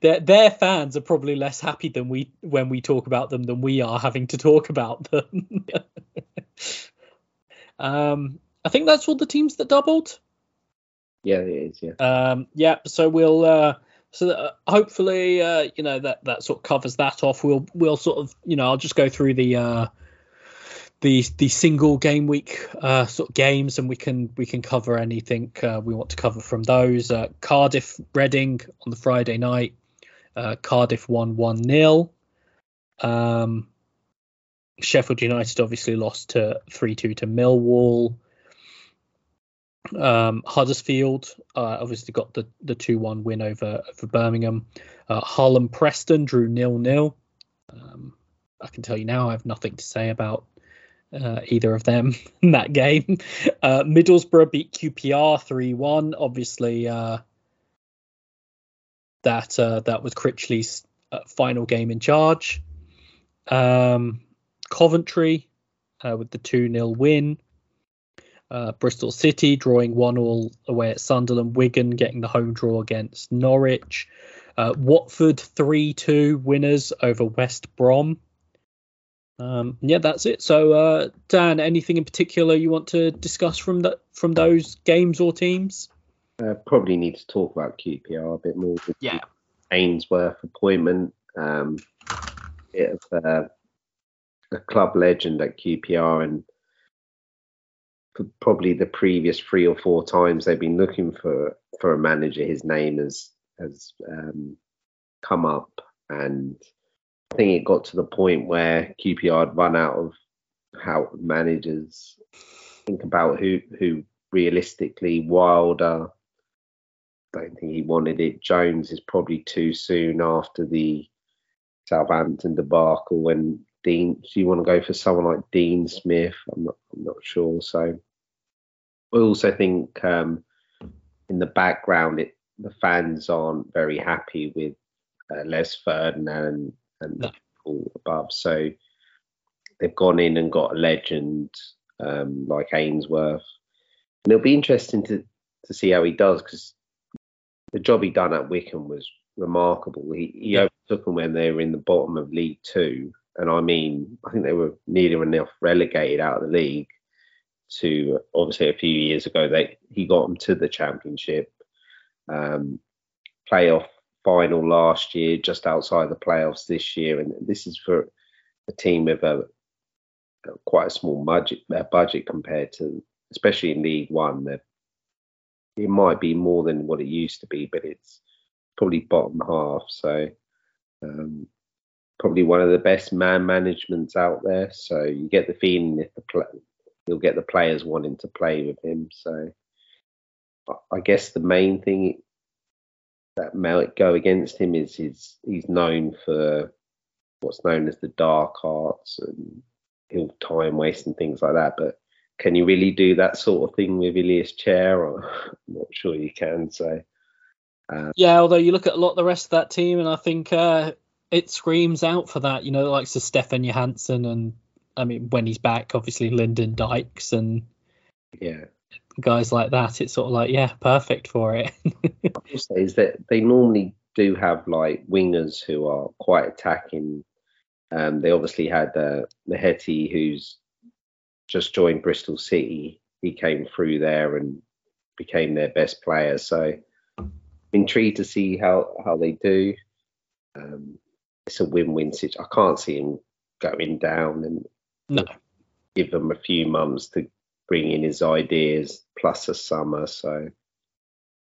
Speaker 1: Their their fans are probably less happy than we when we talk about them than we are having to talk about them. um, I think that's all the teams that doubled.
Speaker 2: Yeah, it is. Yeah.
Speaker 1: Um, yeah. So we'll. Uh, so uh, hopefully, uh, you know that that sort of covers that off. We'll we'll sort of you know I'll just go through the uh, the the single game week uh, sort of games, and we can we can cover anything uh, we want to cover from those. Uh, Cardiff Reading on the Friday night. Uh, Cardiff won one 0 um, Sheffield United obviously lost to three two to Millwall. Um, Huddersfield uh, obviously got the the two one win over over Birmingham. Uh, Harlem Preston drew nil nil. Um, I can tell you now I have nothing to say about uh, either of them in that game. Uh, Middlesbrough beat QPR 3 1. Obviously, uh, that uh, that was Critchley's uh, final game in charge. Um, Coventry uh, with the 2 0 win. Bristol City drawing 1 all away at Sunderland. Wigan getting the home draw against Norwich. Watford 3 2 winners over West Brom. Um, yeah, that's it. So, uh, Dan, anything in particular you want to discuss from that from those games or teams?
Speaker 2: Uh, probably need to talk about QPR a bit more.
Speaker 1: Yeah,
Speaker 2: Ainsworth appointment. Um, bit of uh, a club legend at QPR, and probably the previous three or four times they've been looking for for a manager, his name has has um, come up, and I think it got to the point where QPR had run out of how managers think about who who realistically Wilder. Don't think he wanted it. Jones is probably too soon after the Southampton debacle. When Dean, do you want to go for someone like Dean Smith? I'm not. I'm not sure. So I also think um, in the background, it the fans aren't very happy with uh, Les Ferdinand and no. people above. So they've gone in and got a legend um, like Ainsworth. And it'll be interesting to, to see how he does because the job he done at Wycombe was remarkable. He, he yeah. overtook them when they were in the bottom of League Two. And I mean, I think they were nearly enough relegated out of the league. to obviously a few years ago they he got them to the championship um, playoff final last year, just outside the playoffs this year, and this is for a team with a, a quite a small budget, budget compared to, especially in League One. That it might be more than what it used to be, but it's probably bottom half. So um, probably one of the best man managements out there. So you get the feeling if the you'll get the players wanting to play with him. So I guess the main thing that might go against him is his he's known for what's known as the dark arts and he'll time waste and things like that. But can you really do that sort of thing with Ilias Chair? I'm not sure you can. So
Speaker 1: uh, yeah, although you look at a lot of the rest of that team, and I think uh, it screams out for that. You know, like so Stefan Johansen and I mean when he's back, obviously Lyndon Dykes and
Speaker 2: yeah,
Speaker 1: guys like that. It's sort of like yeah, perfect for it.
Speaker 2: is that they normally do have like wingers who are quite attacking. Um, they obviously had uh, Mehmeti, who's just joined Bristol City. He came through there and became their best player. So intrigued to see how how they do. Um, it's a win-win situation. I can't see him going down and
Speaker 1: no.
Speaker 2: give them a few months to bring in his ideas plus a summer. So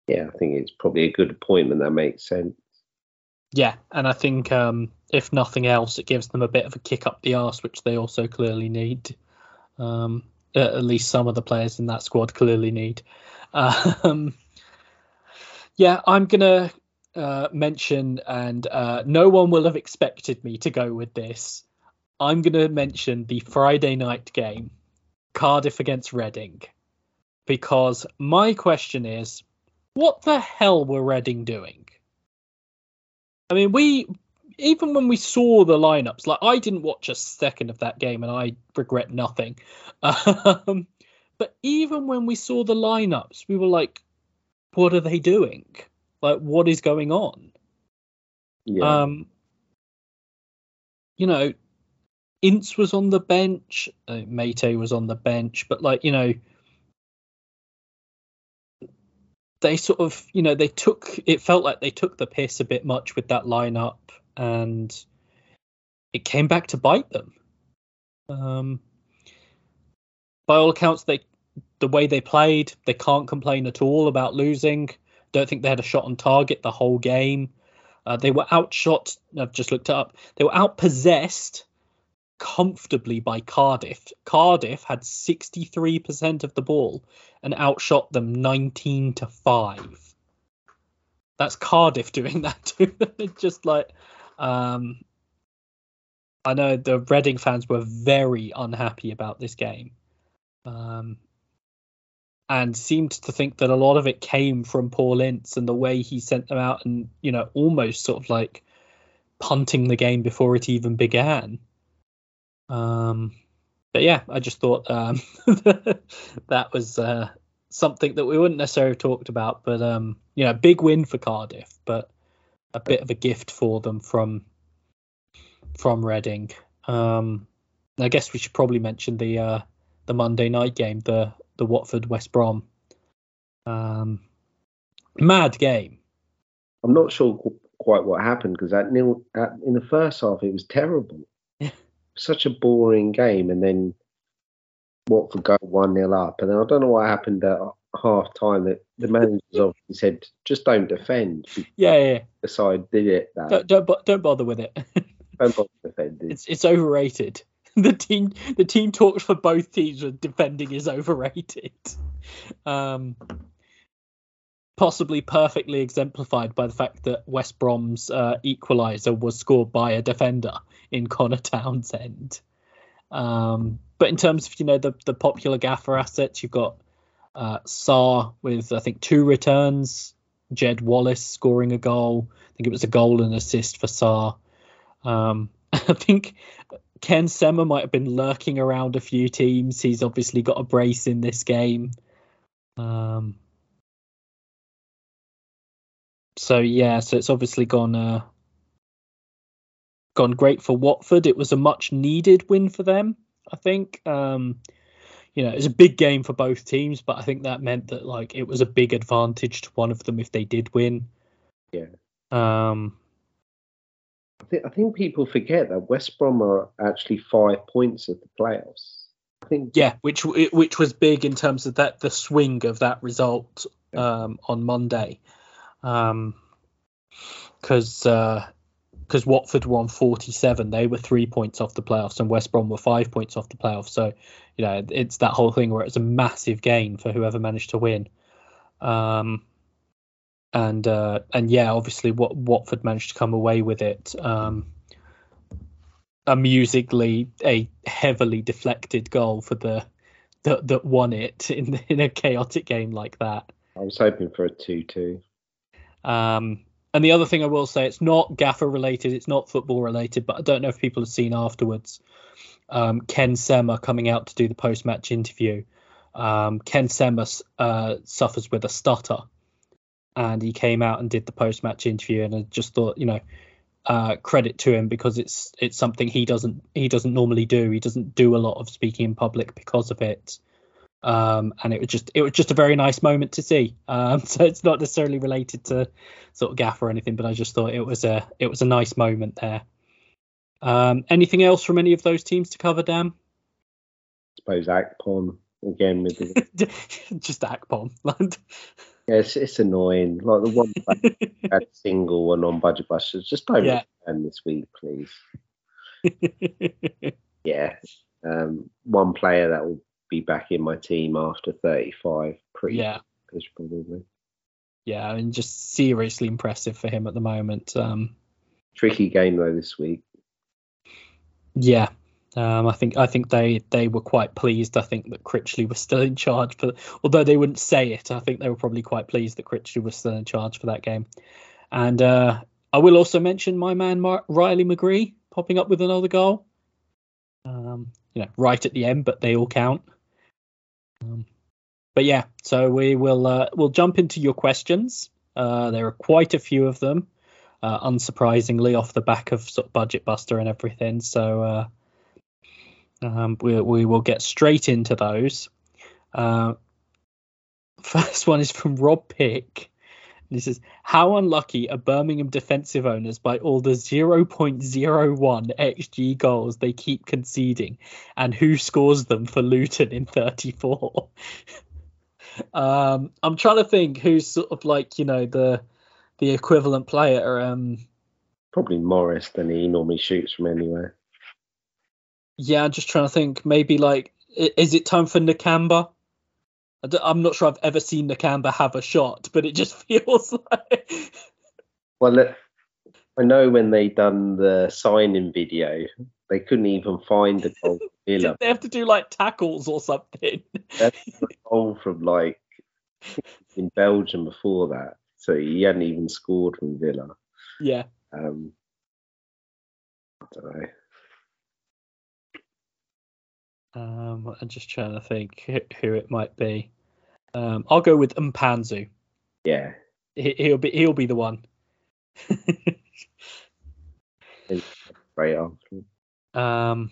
Speaker 2: yeah, I think it's probably a good appointment that makes sense.
Speaker 1: Yeah, and I think um, if nothing else, it gives them a bit of a kick up the arse, which they also clearly need. Um, at least some of the players in that squad clearly need. Um, yeah, I'm gonna uh, mention, and uh, no one will have expected me to go with this. I'm gonna mention the Friday night game, Cardiff against Reading, because my question is, what the hell were Reading doing? I mean, we even when we saw the lineups, like I didn't watch a second of that game, and I regret nothing. Um, but even when we saw the lineups, we were like, "What are they doing? Like, what is going on?"
Speaker 2: Yeah.
Speaker 1: Um, you know, Ince was on the bench, uh, Meite was on the bench, but like you know, they sort of, you know, they took it felt like they took the piss a bit much with that lineup, and it came back to bite them. Um, by all accounts, they the way they played, they can't complain at all about losing. Don't think they had a shot on target the whole game. Uh, they were outshot. I've just looked up. They were outpossessed comfortably by Cardiff. Cardiff had 63% of the ball and outshot them 19 to 5. That's Cardiff doing that too. Just like um I know the Reading fans were very unhappy about this game. Um and seemed to think that a lot of it came from Paul Ince and the way he sent them out and, you know, almost sort of like punting the game before it even began. Um, but yeah, I just thought um, that was uh, something that we wouldn't necessarily have talked about, but um, you know, big win for Cardiff, but a bit of a gift for them from from Reading. Um, I guess we should probably mention the uh, the Monday night game, the the Watford West Brom. Um, mad game.
Speaker 2: I'm not sure quite what happened because at nil at, in the first half it was terrible such a boring game, and then Watford go one 0 up, and then I don't know what happened at half time. That the managers obviously said, "Just don't defend."
Speaker 1: Yeah, yeah.
Speaker 2: The side did it. That.
Speaker 1: Don't, don't don't bother with it.
Speaker 2: don't bother defending.
Speaker 1: It's it's overrated. The team the team talks for both teams with defending is overrated. Um, possibly perfectly exemplified by the fact that West Brom's uh, equaliser was scored by a defender in Conor Townsend. Um, but in terms of you know the the popular gaffer assets, you've got uh, Sarr with I think two returns, Jed Wallace scoring a goal. I think it was a goal and assist for Sarr. Um, I think Ken Sema might have been lurking around a few teams. He's obviously got a brace in this game. Um, so yeah, so it's obviously gone uh, gone great for Watford. It was a much needed win for them, I think. Um, you know, it was a big game for both teams, but I think that meant that like it was a big advantage to one of them if they did win.
Speaker 2: Yeah.
Speaker 1: Um,
Speaker 2: I think I think people forget that West Brom are actually five points of the playoffs. I think
Speaker 1: yeah, which which was big in terms of that the swing of that result um, on Monday, because um, because uh, Watford were on 47, they were three points off the playoffs, and West Brom were five points off the playoffs. So you know it's that whole thing where it's a massive gain for whoever managed to win. Um, and uh, and yeah, obviously, what Watford managed to come away with it. Um, amusingly, a heavily deflected goal for the that that won it in in a chaotic game like that.
Speaker 2: I was hoping for a two-two.
Speaker 1: Um, and the other thing I will say, it's not Gaffer related, it's not football related, but I don't know if people have seen afterwards. Um, Ken Sema coming out to do the post-match interview. Um, Ken Sema uh, suffers with a stutter, and he came out and did the post match interview and I just thought you know uh, credit to him because it's it's something he doesn't he doesn't normally do he doesn't do a lot of speaking in public because of it um, and it was just it was just a very nice moment to see um, so it's not necessarily related to sort of gaff or anything but I just thought it was a it was a nice moment there um, anything else from any of those teams to cover Dan
Speaker 2: I suppose Akpom again with
Speaker 1: the... just Akpom
Speaker 2: Yeah, it's, it's annoying. Like the one had single one on Budget Busters. Just don't yeah. return this week, please. yeah. Um, one player that will be back in my team after 35. Pretty
Speaker 1: yeah.
Speaker 2: probably.
Speaker 1: Yeah, I mean, just seriously impressive for him at the moment. Um,
Speaker 2: Tricky game though this week.
Speaker 1: Yeah, um, I think I think they they were quite pleased. I think that Critchley was still in charge for, although they wouldn't say it. I think they were probably quite pleased that Critchley was still in charge for that game. And uh, I will also mention my man Mar- Riley McGree popping up with another goal. Um, you know, right at the end, but they all count. Um, but yeah, so we will uh, we'll jump into your questions. Uh, there are quite a few of them, uh, unsurprisingly, off the back of sort of budget buster and everything. So uh, um, we, we will get straight into those. Uh, first one is from Rob Pick. This says, how unlucky are Birmingham defensive owners by all the 0.01 xG goals they keep conceding, and who scores them for Luton in 34? um, I'm trying to think who's sort of like you know the the equivalent player. Um,
Speaker 2: Probably Morris. Then he normally shoots from anywhere.
Speaker 1: Yeah, I'm just trying to think. Maybe like, is it time for Nakamba? I'm not sure I've ever seen Nakamba have a shot, but it just feels like.
Speaker 2: Well, I know when they done the signing video, they couldn't even find the goal.
Speaker 1: Villa. they have to do like tackles or something.
Speaker 2: That's goal from like in Belgium before that, so he hadn't even scored from Villa.
Speaker 1: Yeah.
Speaker 2: Um, I don't know.
Speaker 1: Um, I'm just trying to think who it might be. Um, I'll go with Mpanzu.
Speaker 2: Yeah,
Speaker 1: he, will be he'll be the one.
Speaker 2: right after.
Speaker 1: Um,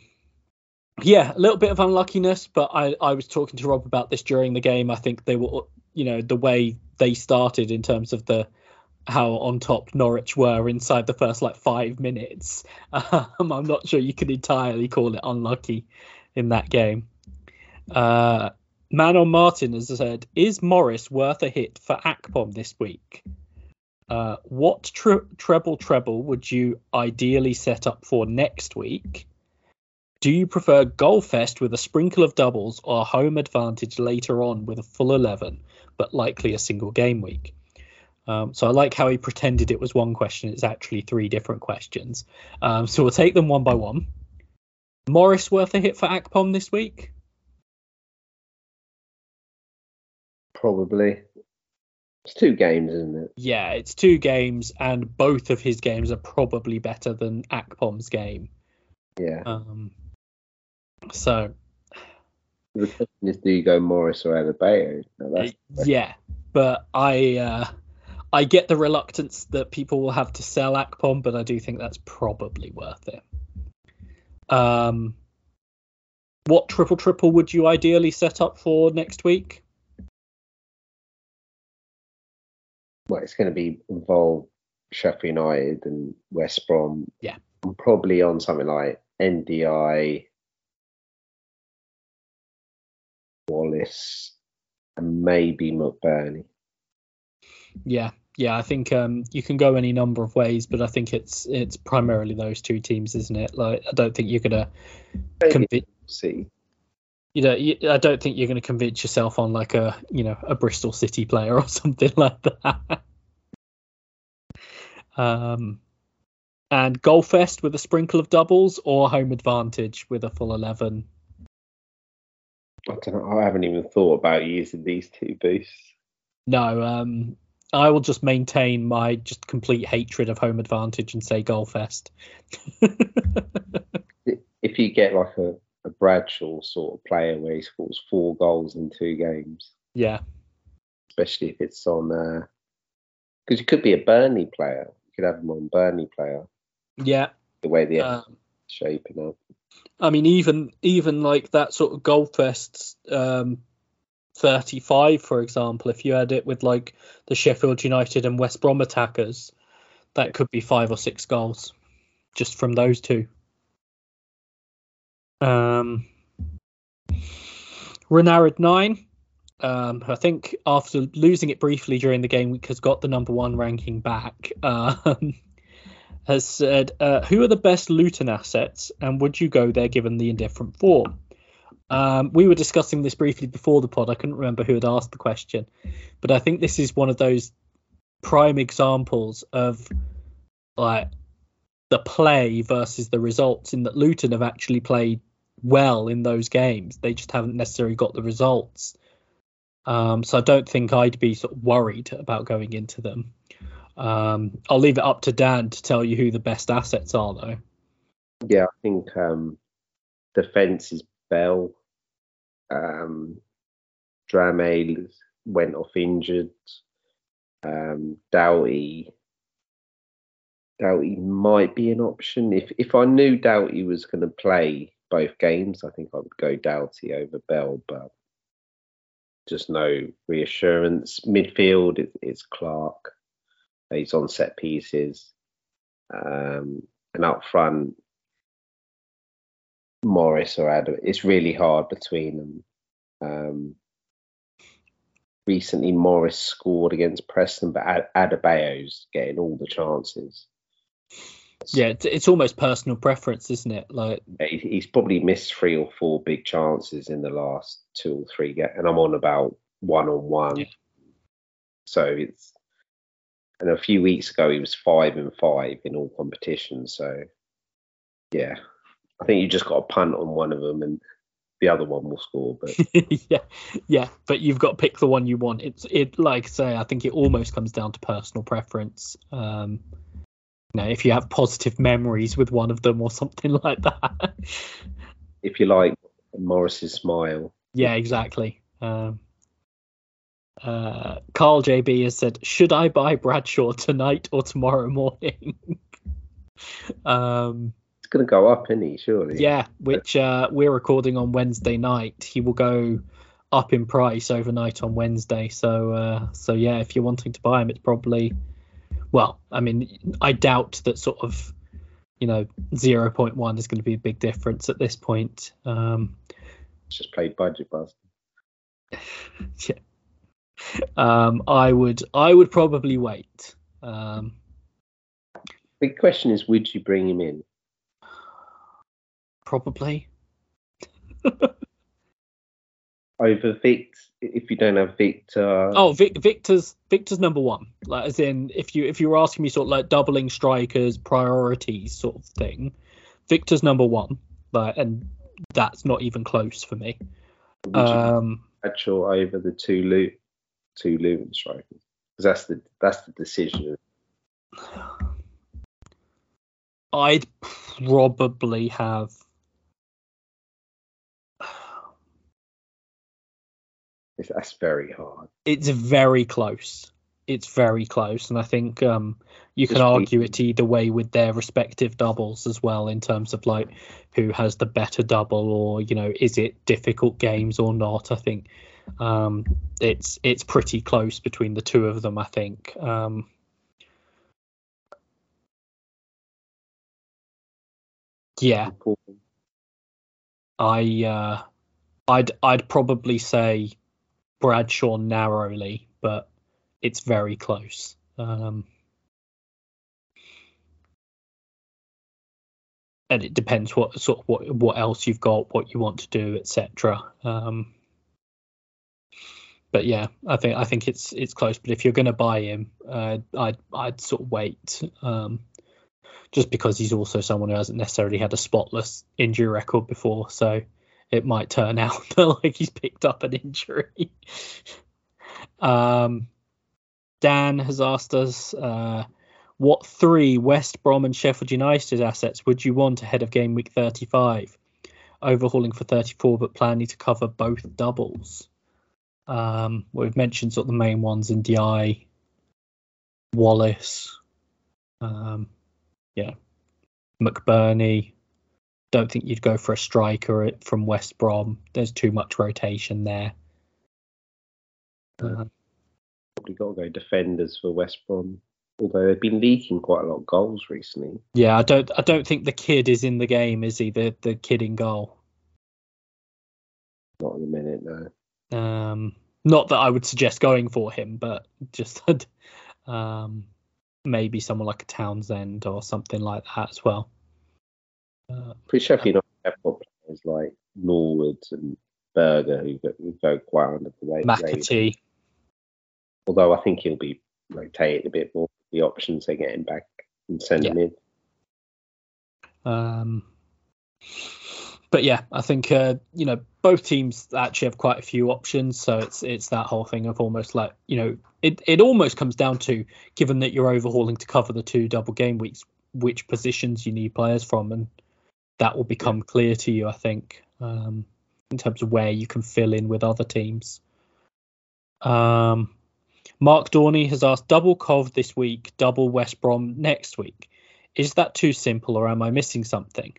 Speaker 1: yeah, a little bit of unluckiness, but I I was talking to Rob about this during the game. I think they were, you know, the way they started in terms of the how on top Norwich were inside the first like five minutes. Um, I'm not sure you can entirely call it unlucky in that game. Uh, Manon Martin has said, "Is Morris worth a hit for Akpom this week? Uh, what tre- treble treble would you ideally set up for next week? Do you prefer Goalfest with a sprinkle of doubles or home advantage later on with a full 11, but likely a single game week? Um, so I like how he pretended it was one question. It's actually three different questions. Um, so we'll take them one by one. Morris worth a hit for Akpom this week?
Speaker 2: Probably. It's two games, isn't it?
Speaker 1: Yeah, it's two games, and both of his games are probably better than Akpom's game.
Speaker 2: Yeah.
Speaker 1: Um. So.
Speaker 2: The question is, do you go Morris or Adebayo?
Speaker 1: No, yeah, but I uh, I get the reluctance that people will have to sell Akpom, but I do think that's probably worth it. Um, what triple triple would you ideally set up for next week?
Speaker 2: Well, it's going to be involved Sheffield United and West Brom.
Speaker 1: Yeah.
Speaker 2: I'm probably on something like NDI, Wallace, and maybe McBurnie.
Speaker 1: Yeah, yeah, I think um, you can go any number of ways, but I think it's it's primarily those two teams, isn't it? Like, I don't think you're gonna convince.
Speaker 2: See,
Speaker 1: You know, you, I don't think you're gonna convince yourself on like a you know a Bristol City player or something like that. um, and Goalfest with a sprinkle of doubles or home advantage with a full eleven.
Speaker 2: I don't know. I haven't even thought about using these two boosts.
Speaker 1: No, um, I will just maintain my just complete hatred of home advantage and say Goalfest.
Speaker 2: If you get like a, a Bradshaw sort of player where he scores four goals in two games,
Speaker 1: yeah,
Speaker 2: especially if it's on, because you could be a Burnley player. You could have him on Burnley player.
Speaker 1: yeah.
Speaker 2: The way the
Speaker 1: Um,
Speaker 2: shaping up.
Speaker 1: I mean, even even like that sort of Goalfest um, 35, for example, if you had it with like the Sheffield United and West Brom attackers, that could be five or six goals just from those two. Um, Renard nine. Um, I think after losing it briefly during the game week, has got the number one ranking back. Um, has said, uh, "Who are the best Luton assets, and would you go there given the indifferent form?" Um, we were discussing this briefly before the pod. I couldn't remember who had asked the question, but I think this is one of those prime examples of like the play versus the results. In that Luton have actually played well in those games, they just haven't necessarily got the results. Um, so I don't think I'd be sort of worried about going into them. Um, I'll leave it up to Dan to tell you who the best assets are, though.
Speaker 2: Yeah, I think um, defense is Bell. Um, Dramé went off injured. Um, Doughty. Doughty might be an option. If if I knew Doughty was going to play both games, I think I would go Doughty over Bell, but just no reassurance. Midfield is, is Clark. He's on set pieces. Um, and up front, Morris or Adam. It's really hard between them. Um, recently, Morris scored against Preston, but Ad- Adebayo's getting all the chances.
Speaker 1: Yeah, it's, it's almost personal preference, isn't it? Like,
Speaker 2: He's probably missed three or four big chances in the last two or three games, and I'm on about one on one. So it's and a few weeks ago he was five and five in all competitions. So yeah, I think you just got to punt on one of them, and the other one will score. But
Speaker 1: yeah, yeah, but you've got to pick the one you want. It's it like I say, I think it almost comes down to personal preference. Um, you know, if you have positive memories with one of them or something like that.
Speaker 2: if you like Morris's smile,
Speaker 1: yeah, exactly. Um, uh, Carl JB has said, "Should I buy Bradshaw tonight or tomorrow morning?" um,
Speaker 2: going to go up, isn't he? Surely.
Speaker 1: yeah, which uh, we're recording on Wednesday night. He will go up in price overnight on Wednesday. So, uh, so yeah, if you're wanting to buy him, it's probably, well, I mean, I doubt that sort of, you know, 0.1 is going to be a big difference at this point. Um,
Speaker 2: It's just played budget bust.
Speaker 1: yeah. Um, I would, I would probably wait. Um,
Speaker 2: The question is, would you bring him in?
Speaker 1: Probably.
Speaker 2: over Vic if you don't have Victor.
Speaker 1: Oh, Vic, Victor's Victor's number one. Like as in, if you if you were asking me sort of like doubling strikers priorities sort of thing, Victor's number one. Like, and that's not even close for me.
Speaker 2: would
Speaker 1: Um,
Speaker 2: Bradshaw over the two Lu- two Luton strikers? Because that's the that's the decision.
Speaker 1: I'd probably have.
Speaker 2: It's, that's very hard.
Speaker 1: It's very close. it's very close, and I think um, you can
Speaker 2: Just
Speaker 1: argue it either way with their respective doubles as well in terms of like who has the better double, or you know, is it difficult games or not? I think um, it's it's pretty close between the two of them. I think. Um, yeah, I uh, I'd I'd probably say Bradshaw narrowly, but it's very close. Um, and it depends what sort of what what else you've got, what you want to do, etc. Um, but yeah, I think I think it's it's close. But if you're going to buy him, uh, I'd I'd sort of wait, um, just because he's also someone who hasn't necessarily had a spotless injury record before, so it might turn out that like he's picked up an injury. um, Dan has asked us, uh, what three West Brom and Sheffield United assets would you want ahead of game week 35? Overhauling for 34, but planning to cover both doubles. Um, we've mentioned sort of the main ones Ndiaye, Wallace, um, yeah, McBurnie. Don't think you'd go for a striker from West Brom. There's too much rotation there.
Speaker 2: Uh, Probably got to go defenders for West Brom. Although they've been leaking quite a lot of goals recently.
Speaker 1: Yeah, I don't. I don't think the kid is in the game, is he? The the kid in goal.
Speaker 2: Not in a minute, no.
Speaker 1: Um, not that I would suggest going for him, but just um, maybe someone like a Townsend or something like that as well. Uh,
Speaker 2: Pretty Sheffield United have got players like Norwood and Berge who go, who go quite under the way.
Speaker 1: McAtee.
Speaker 2: Although I think he'll be rotated a bit more. The options they're getting back and send
Speaker 1: Yeah.
Speaker 2: him in.
Speaker 1: Um, but yeah, I think uh, you know both teams actually have quite a few options, so it's it's that whole thing of almost like you know it it almost comes down to given that you're overhauling to cover the two double game weeks, which positions you need players from, and that will become clear to you, I think, um, in terms of where you can fill in with other teams. Um, Mark Dorney has asked double Cov this week, double West Brom next week. Is that too simple, or am I missing something?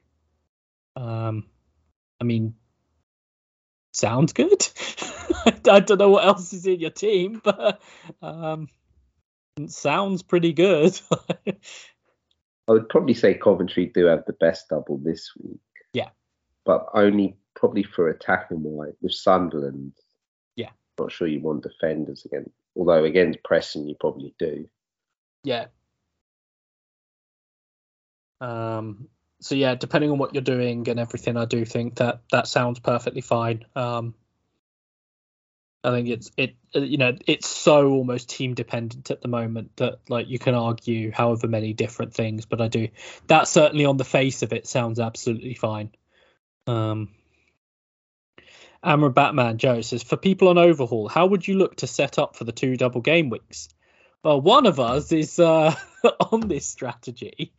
Speaker 1: Um, I mean, sounds good. I don't know what else is in your team, but um, sounds pretty good.
Speaker 2: I would probably say Coventry do have the best double this week.
Speaker 1: Yeah.
Speaker 2: But only probably for attacking wise. With Sunderland,
Speaker 1: Yeah.
Speaker 2: not sure you want defenders again. Although against Preston, you probably do.
Speaker 1: yeah. Um, so yeah, depending on what you're doing and everything, I do think that that sounds perfectly fine. Um, I think it's it uh, you know it's so almost team dependent at the moment that like you can argue however many different things, but I do that certainly on the face of it sounds absolutely fine. Um, Amra Batman Joe says for people on overhaul, how would you look to set up for the two double game weeks? Well, one of us is uh, on this strategy,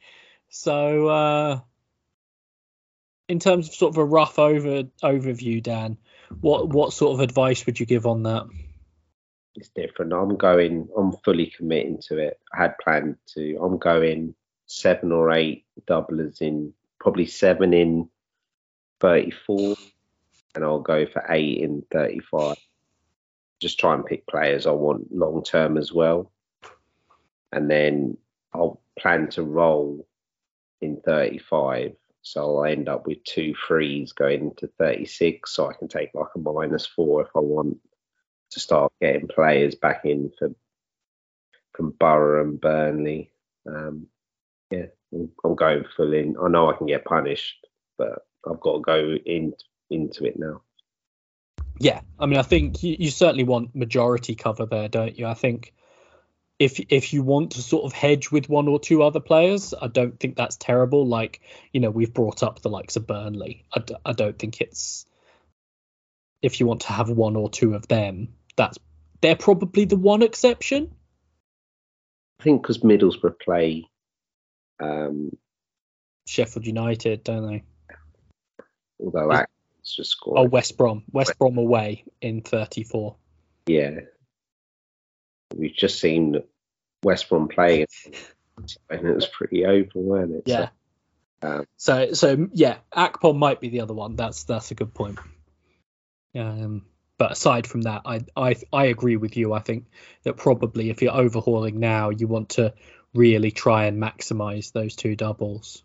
Speaker 1: so uh, in terms of sort of a rough over overview, Dan, what what sort of advice would you give on that?
Speaker 2: It's different. I'm going. I'm fully committing to it. I had planned to. I'm going seven or eight doublers in. Probably seven in 34, and I'll go for eight in 35. Just try and pick players I want long term as well, and then I'll plan to roll in 35. So I'll end up with two threes going into 36, so I can take like a minus four if I want to start getting players back in for from Borough and Burnley. Um, yeah, I'm, I'm going full in. I know I can get punished, but I've got to go in into it now.
Speaker 1: Yeah, I mean, I think you, you certainly want majority cover there, don't you? I think if if you want to sort of hedge with one or two other players, I don't think that's terrible. Like you know, we've brought up the likes of Burnley. I, d- I don't think it's if you want to have one or two of them, that's they're probably the one exception.
Speaker 2: I think because Middlesbrough play, um,
Speaker 1: Sheffield United, don't they?
Speaker 2: although Atkins just scored.
Speaker 1: Oh, West Brom, West Brom away in 34.
Speaker 2: Yeah. we've just seen West Brom play, and it was pretty open, wasn't it?
Speaker 1: Yeah.
Speaker 2: So, um,
Speaker 1: So so yeah, Akpom might be the other one. That's that's a good point. Um, but aside from that, I I I agree with you. I think that probably if you're overhauling now, you want to really try and maximize those two doubles.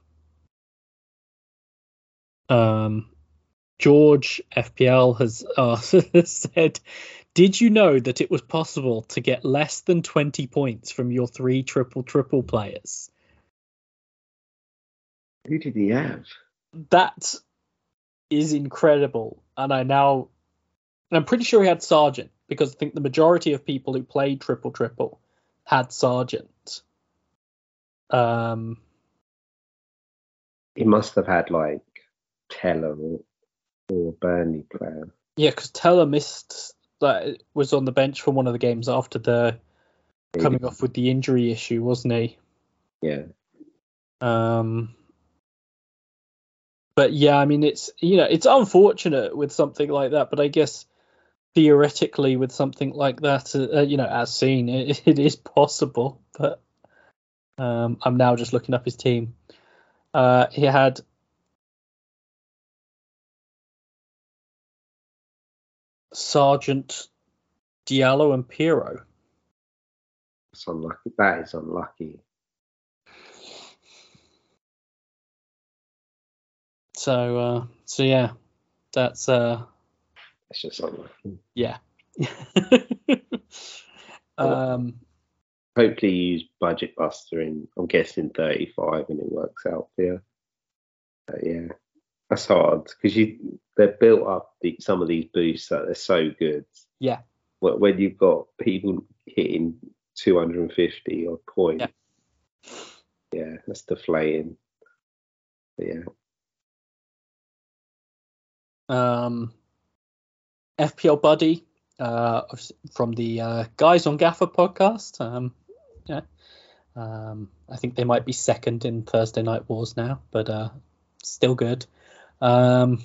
Speaker 1: Um, George FPL has uh, said, "Did you know that it was possible to get less than 20 points from your three triple triple players?"
Speaker 2: who did he have?
Speaker 1: that is incredible. And I now, and I'm pretty sure he had Sargent because I think the majority of people who played triple triple had Sargent. Um,
Speaker 2: He must have had like Tella or, or Burnley player.
Speaker 1: yeah, because Tella missed that was on the bench for one of the games after the coming off with the injury issue, wasn't he?
Speaker 2: Yeah,
Speaker 1: Um, but yeah, I mean, it's you know, it's unfortunate with something like that, but I guess theoretically with something like that, uh, you know, as seen, it, it is possible. But um, I'm now just looking up his team. Uh, he had Sargent Diallo and Piroe.
Speaker 2: it's unlucky. That is unlucky.
Speaker 1: So uh, so yeah, that's uh,
Speaker 2: It's just unlucky.
Speaker 1: yeah. um,
Speaker 2: Hopefully, you use Budget Buster in. I'm guessing 35, and it works out for you. But yeah, that's hard because you they're built up the, some of these boosts that they're so good.
Speaker 1: Yeah.
Speaker 2: When when you've got people hitting 250 odd points, yeah, that's deflating. But yeah,
Speaker 1: um, FPL Buddy uh, from the uh, Guys on Gaffer podcast. Um, yeah, um, I think they might be second in Thursday Night Wars now, but uh, still good. Um,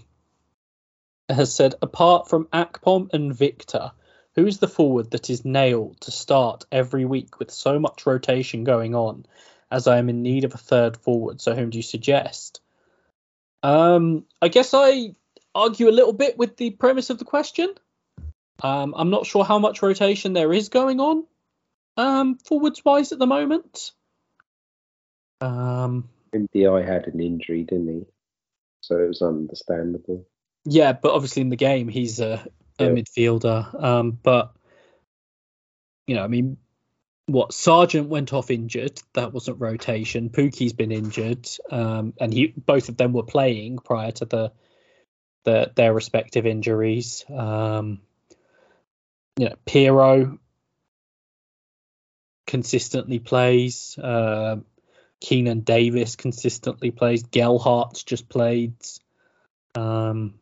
Speaker 1: has said apart from Akpom and Victor, who is the forward that is nailed to start every week with so much rotation going on? As I am in need of a third forward, so whom do you suggest? Um, I guess I argue a little bit with the premise of the question. Um, I'm not sure how much rotation there is going on um, forwards wise at the moment. Um,
Speaker 2: Ndiaye had an injury, didn't he? So it was understandable.
Speaker 1: yeah, but obviously in the game he's a, a
Speaker 2: Yeah.
Speaker 1: midfielder. Um, but you know, I mean, what Sargent went off injured. That wasn't rotation. Pukki's been injured, um, and he both of them were playing prior to the, the their respective injuries. Um, you know, Piroe consistently plays. Uh, Keinan Davis consistently plays. Gelhardt's just played. Um,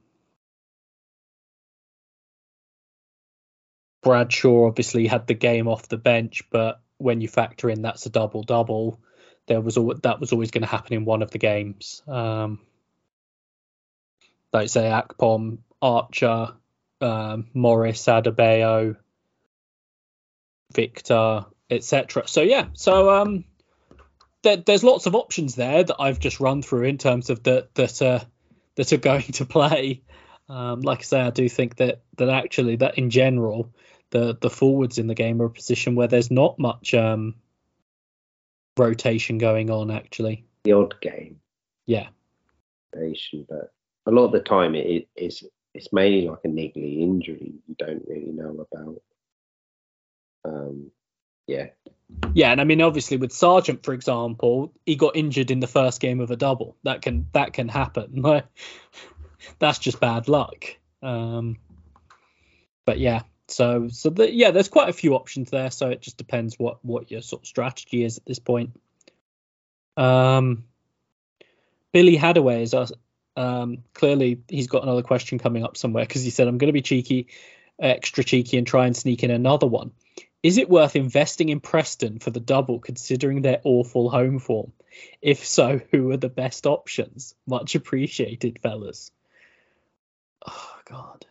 Speaker 1: Bradshaw obviously had the game off the bench, but when you factor in that's a double double, there was al- that was always going to happen in one of the games. Um, like say Akpom, Archer, um, Morris, Adebayo, Victor, etc. So yeah, so um, there, there's lots of options there that I've just run through in terms of that that uh, that are going to play. Um, like I say, I do think that that actually that in general the the forwards in the game are a position where there's not much um, rotation going on. Actually,
Speaker 2: The odd game.
Speaker 1: yeah,
Speaker 2: nation, but a lot of the time it it- it's it's mainly like a niggly injury you don't really know about. Um, yeah,
Speaker 1: yeah, and I mean obviously with Sargent, for example, he got injured in the first game of a double. That can that can happen. That's just bad luck. Um, but yeah, so so the, yeah, there's quite a few options there. So it just depends what what your sort of strategy is at this point. Um, Billy Hadaway is us. Um, clearly, he's got another question coming up somewhere because he said, "I'm going to be cheeky, extra cheeky, and try and sneak in another one." Is it worth investing in Preston for the double, considering their awful home form? If so, who are the best options? Much appreciated, fellas. Oh God.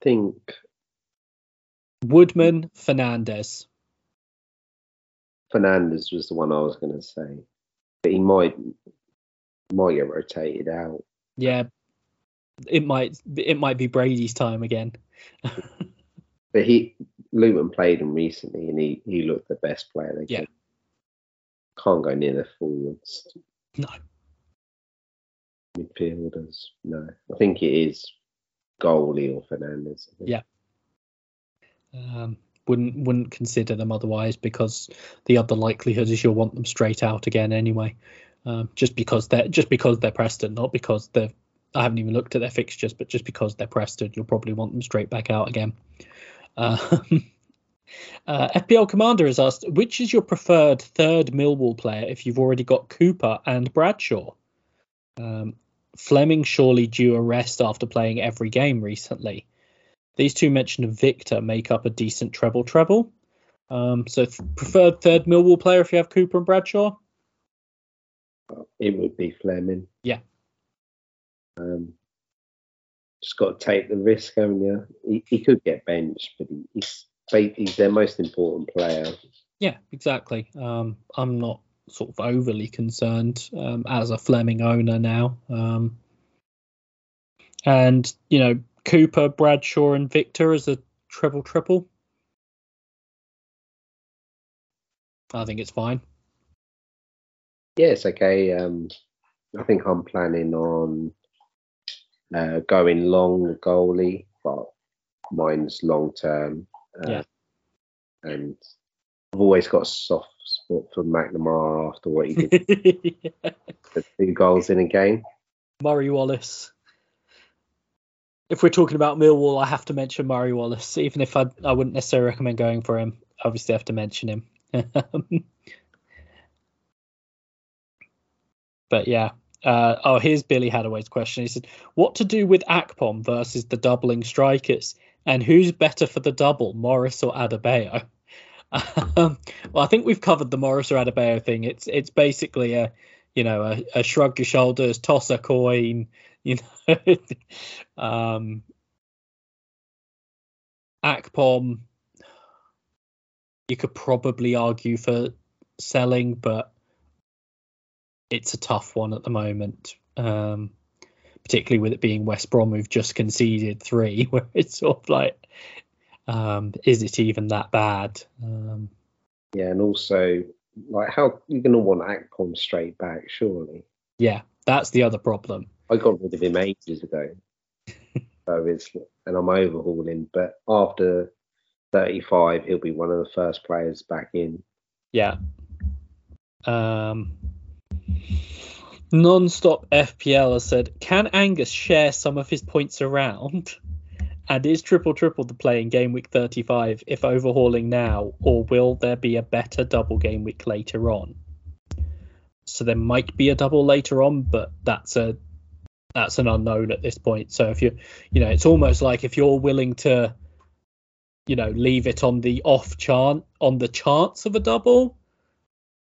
Speaker 2: think
Speaker 1: Woodman, Fernandez.
Speaker 2: Fernandez was the one I was going to say, but he might might get rotated out.
Speaker 1: Yeah, it might it might be Brady's time again.
Speaker 2: but he Luton played him recently, and he he looked the best player they
Speaker 1: Yeah.
Speaker 2: could. Can't go near the forwards.
Speaker 1: No.
Speaker 2: Midfielders, no. I think it is goalie or Fernandez.
Speaker 1: Yeah. Um, wouldn't wouldn't consider them otherwise because the other likelihood is you'll want them straight out again anyway. Um, just because they're just because they're Preston, not because they're. I haven't even looked at their fixtures, but just because they're Preston, you'll probably want them straight back out again. Um, uh, FPL Commander has asked, which is your preferred third Millwall player if you've already got Cooper and Bradshaw? Um, Flemming surely due a rest after playing every game recently. These two mentioned of Victor make up a decent treble treble. Um, so th- preferred third Millwall player if you have Cooper and Bradshaw.
Speaker 2: It would be Flemming.
Speaker 1: Yeah.
Speaker 2: Um, just got to take the risk, haven't you? He, he could get benched, but he, he's he's their most important player.
Speaker 1: Yeah, exactly. Um, I'm not sort of overly concerned um, as a Flemming owner now. Um, and you know Cooper, Bradshaw, and Victor as a treble triple. I think it's fine.
Speaker 2: Yeah, it's okay. Um, I think I'm planning on uh, going long goalie, but mine's long term. Uh,
Speaker 1: Yeah.
Speaker 2: And I've always got a soft spot for McNamara after what he did the two goals in a game.
Speaker 1: Murray Wallace. If we're talking about Millwall, I have to mention Murray Wallace, even if I I wouldn't necessarily recommend going for him. Obviously, I have to mention him. but yeah. Uh, oh, here's Billy Hadaway's question. He said, "What to do with Akpom versus the doubling strikers, and who's better for the double, Morris or Adebayo?" Um, well, I think we've covered the Morris or Adebayo thing. It's it's basically a you know a, a shrug your shoulders, toss a coin, you know. um, Akpom, you could probably argue for selling, but it's a tough one at the moment. Um, particularly with it being West Brom who've just conceded three, where it's sort of like, um, is it even that bad? Um,
Speaker 2: Yeah, and also like how you're gonna want Akpom straight back, surely.
Speaker 1: yeah, that's the other problem.
Speaker 2: I got rid of him ages ago. so it's and I'm overhauling, but after 35, he'll be one of the first players back in.
Speaker 1: Yeah. Um, non-stop FPL has said, can Angus share some of his points around? And is triple triple the play in game week 35 if overhauling now, or will there be a better double game week later on? So there might be a double later on, but that's a that's an unknown at this point. So if you you know, it's almost like if you're willing to you know leave it on the off chance on the chance of a double,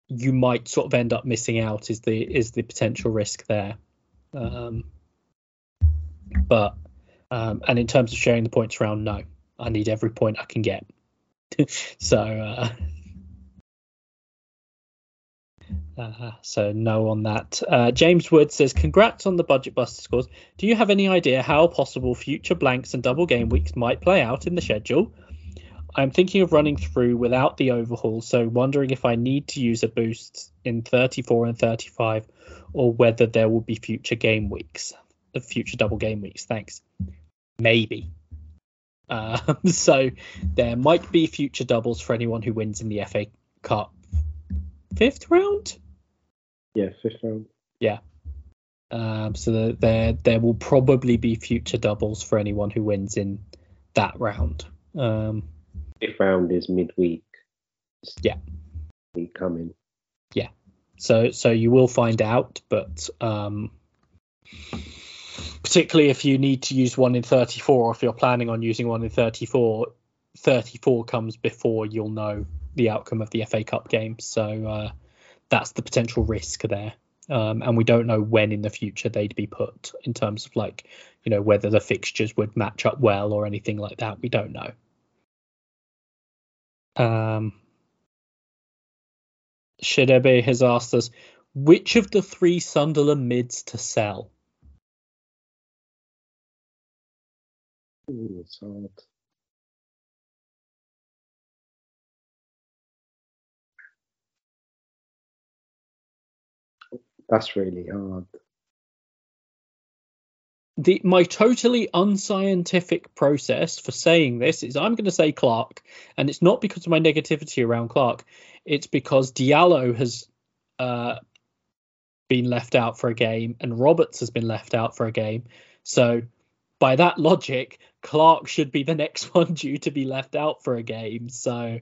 Speaker 1: you might sort of end up missing out. Is the is the potential risk there? Um, but um, and in terms of sharing the points around, no, I need every point I can get. so uh, uh, so no on that. Uh, James Wood says, "Congrats on the budget buster scores. Do you have any idea how possible future blanks and double game weeks might play out in the schedule? I'm thinking of running through without the overhaul, so wondering if I need to use a boost in 34 and 35, or whether there will be future game weeks, future double game weeks. Thanks. Maybe. Um, so there might be future doubles for anyone who wins in the FA Cup fifth round.
Speaker 2: Yeah, fifth round. Yeah.
Speaker 1: Um, so there, there there will probably be future doubles for anyone who wins in that round. Um,
Speaker 2: Fifth round is midweek.
Speaker 1: Yeah.
Speaker 2: Week coming. Yeah.
Speaker 1: So so you will find out, but um, particularly if you need to use one in 34, or if you're planning on using one in 34, 34 comes before you'll know the outcome of the FA Cup game. So uh, that's the potential risk there. Um, and we don't know when in the future they'd be put in terms of like, you know, whether the fixtures would match up well or anything like that. We don't know. Um, has asked us, which of the three Sunderland mids to sell?
Speaker 2: Ooh, it's hard. That's really hard.
Speaker 1: The my totally unscientific process for saying this is I'm going to say Clarke, and it's not because of my negativity around Clarke. It's because Diallo has uh, been left out for a game, and Roberts has been left out for a game. So by that logic, Clarke should be the next one due to be left out for a game. So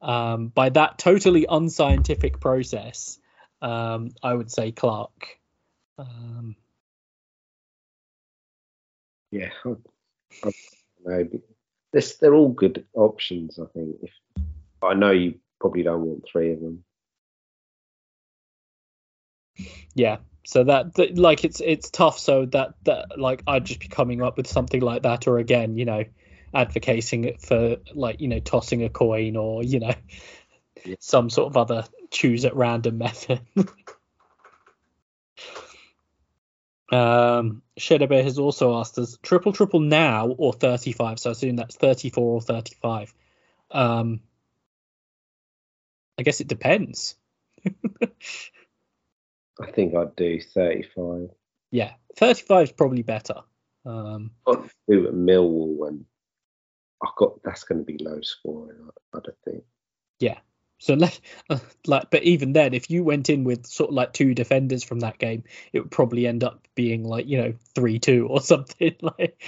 Speaker 1: um, by that totally unscientific process, um, I would say Clarke. Um,
Speaker 2: Yeah, I, I know. This, they're all good options, I think. If I know you probably don't want three of them.
Speaker 1: yeah. So that, that like it's it's tough. So that that like I'd just be coming up with something like that, or again, you know, advocating it for like you know tossing a coin or you know
Speaker 2: Yeah.
Speaker 1: some sort of other choose at random method. um, Shedebe has also asked us triple triple now or 35. So I assume that's 34 or 35. Um, I guess it depends.
Speaker 2: I think I'd do 35.
Speaker 1: yeah, 35 is probably better. Um,
Speaker 2: I'd do at Millwall and I got that's going to be low scoring. I, I don't think.
Speaker 1: So uh, like, but even then, if you went in with sort of like two defenders from that game, it would probably end up being like you know three two or something like.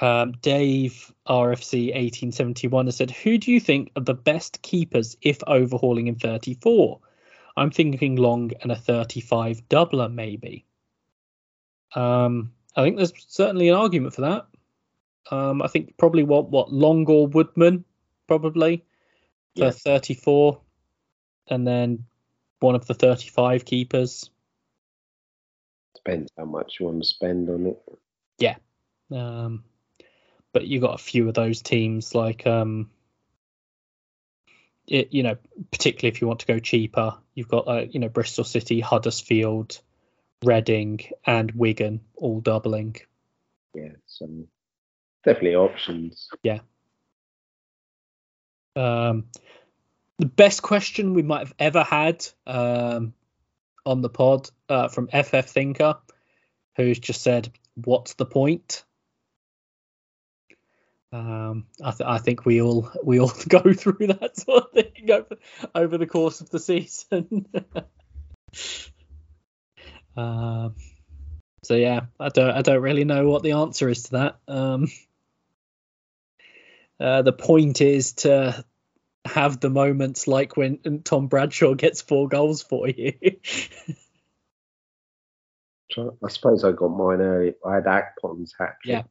Speaker 1: Um, Dave RFC eighteen seventy one has said, "Who do you think are the best keepers if overhauling in thirty four? I'm thinking long and a thirty five doubler maybe. Um, I think there's certainly an argument for that. Um, I think probably what what Long or Woodman probably for
Speaker 2: Yeah.
Speaker 1: 34, and then one of the 35 keepers.
Speaker 2: Depends how much you want to spend on it. Yeah.
Speaker 1: Um, but you got a few of those teams like um, it, you know, particularly if you want to go cheaper, you've got uh, you know Bristol City, Huddersfield, Reading, and Wigan all doubling.
Speaker 2: Yeah, so definitely options. Yeah.
Speaker 1: Um, the best question we might have ever had um, on the pod uh, from FF Thinker, who's just said, "What's the point?" Um, I, th- I think we all we all go through that sort of thing over, over the course of the season. um, so yeah, I don't I don't really know what the answer is to that. Um, uh, the point is to have the moments like when Tom Bradshaw gets four goals for you.
Speaker 2: I suppose I got mine early. I had Akpom's hat trick.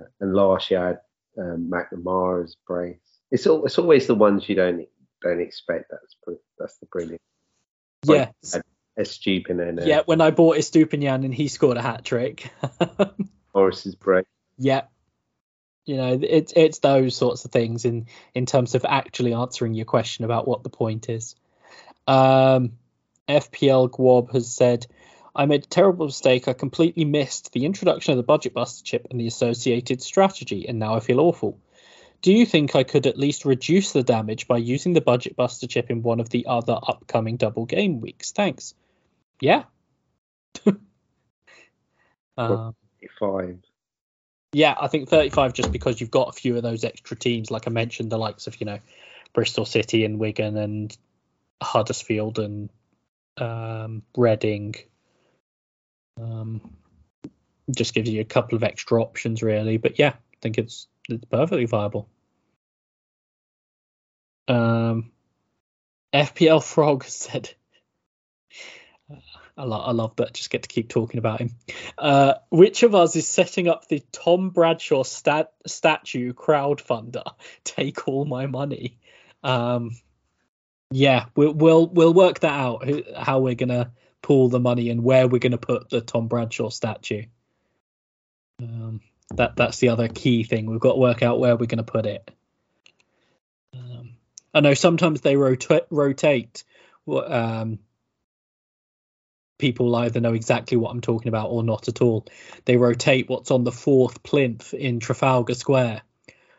Speaker 1: Yeah.
Speaker 2: And last year I had um, McNamara's brace. It's all, it's always the ones you don't don't expect. That's that's the brilliant.
Speaker 1: yeah,
Speaker 2: Like,
Speaker 1: yeah. When I bought Estupiñán and he scored a hat trick.
Speaker 2: Morris's brace.
Speaker 1: yeah, you know, it's it's those sorts of things in in terms of actually answering your question about what the point is. Um, FPL Guob has said, I made a terrible mistake. I completely missed the introduction of the budget buster chip and the associated strategy, and now I feel awful. Do you think I could at least reduce the damage by using the budget buster chip in one of the other upcoming double game weeks? Thanks. Yeah. um,
Speaker 2: Five.
Speaker 1: Yeah, I think 35 just because you've got a few of those extra teams, like I mentioned, the likes of, you know, Bristol City and Wigan and Huddersfield and um, Reading. Um, just gives you a couple of extra options, really. But yeah, I think it's it's perfectly viable. Um, FPL Frog said, I, lo- I love that. Just get to keep talking about him. Uh, which of us is setting up the Tom Bradshaw stat- statue crowdfunder? Take all my money. Um, yeah, we'll we'll we'll work that out. How we're gonna pool the money and where we're gonna put the Tom Bradshaw statue. Um, that that's the other key thing. We've got to work out where we're to put it. Um, I know sometimes they rota- rotate. Um, people either know exactly what I'm talking about or not at all. They rotate what's on the fourth plinth in Trafalgar Square.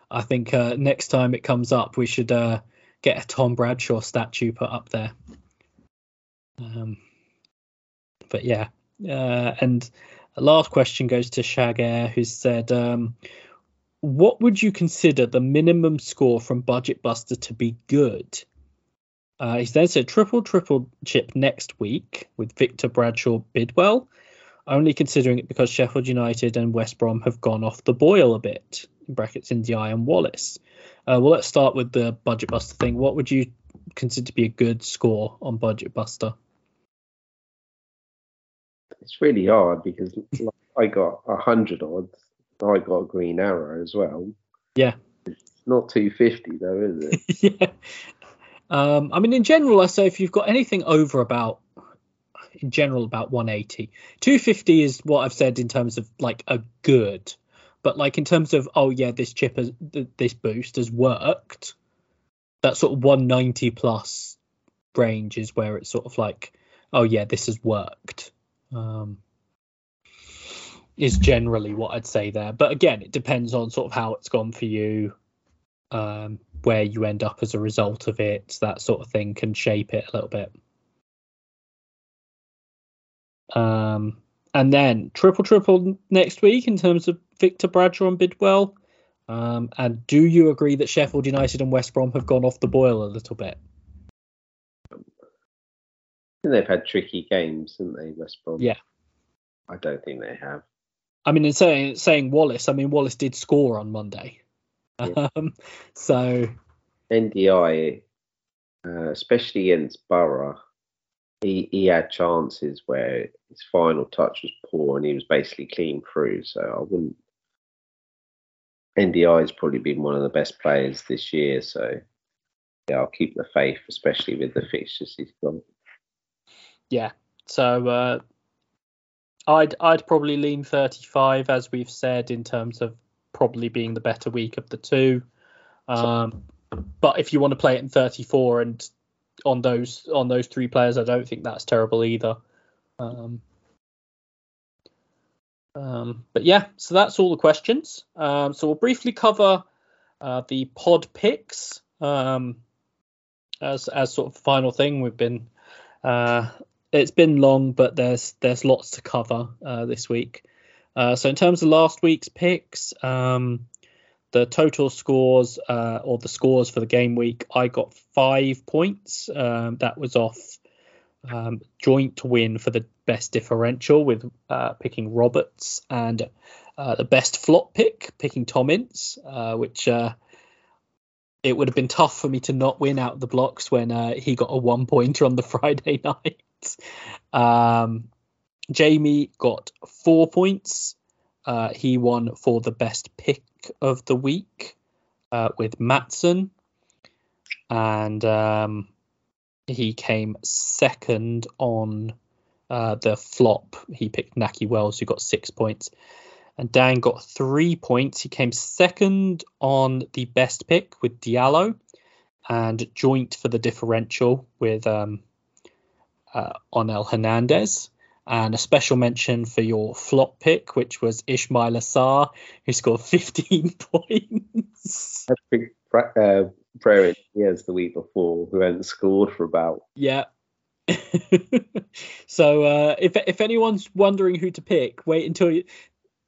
Speaker 1: I think uh, next time it comes up, we should uh, get a Tom Bradshaw statue put up there. Um, but yeah, uh, and last question goes to Shagair, who said, um, "What would you consider the minimum score from Budget Buster to be good?" Uh, he then said triple triple chip next week with Victor Bradshaw Bidwell, only considering it because Sheffield United and West Brom have gone off the boil a bit. In brackets Ndiaye and Wallace. Uh, well, let's start with the Budget Buster thing. What would you consider to be a good score on Budget Buster?
Speaker 2: It's really hard because I got a hundred odds. I got a green arrow as well.
Speaker 1: Yeah.
Speaker 2: It's not 250 though, is
Speaker 1: it? yeah. Um, I mean, in general, I say if you've got anything over about, in general, about 180, 250 is what I've said in terms of like a good, but like in terms of oh yeah, this chip has this boost has worked. That sort of 190 plus range is where it's sort of like oh yeah, this has worked. Um, is generally what I'd say there. But again, it depends on sort of how it's gone for you, um, where you end up as a result of it, that sort of thing can shape it a little bit. Um, and then triple triple next week in terms of Victor Bradshaw and Bidwell. Um, and do you agree that Sheffield United and West Brom have gone off the boil a little bit?
Speaker 2: they've had tricky games, haven't they, West Brom?
Speaker 1: Yeah.
Speaker 2: I don't think they have.
Speaker 1: I mean, in saying saying Wallace, I mean Wallace did score on Monday. Yeah. Um, so
Speaker 2: Ndiaye, uh, especially against Borough, he he had chances where his final touch was poor and he was basically clean through. So I wouldn't. Ndiaye has probably been one of the best players this year. So yeah, I'll keep the faith, especially with the fixtures he's got.
Speaker 1: Yeah. So uh, I'd I'd probably lean 35 as we've said in terms of probably being the better week of the two. Um, but if you want to play it in 34 and on those on those three players, I don't think that's terrible either. Um, um, but yeah, so that's all the questions. Um, so we'll briefly cover uh, the pod picks um, as as sort of final thing. We've been uh, it's been long, but there's there's lots to cover uh, this week. Uh, so in terms of last week's picks, um, the total scores uh, or the scores for the game week, I got five points. Um, that was off um, joint win for the best differential with uh, picking Roberts and uh, the best flop pick picking Tom Ince, uh, which it would have been tough for me to not win out the blocks when he got a one pointer on the Friday night. Um, Jamie got four points. Uh, he won for the best pick of the week uh, with Maatsen. And um, he came second on uh, the flop. He picked Nahki Wells, who got six points. And Dan got three points. He came second on the best pick with Diallo and joint for the differential with um, uh, Onel Hernandez. And a special mention for your flop pick, which was Ismaila Assar, who scored 15 points.
Speaker 2: That's big uh, prayer years the week before, who hadn't scored for about.
Speaker 1: Yeah. so uh, if if anyone's wondering who to pick, wait until you,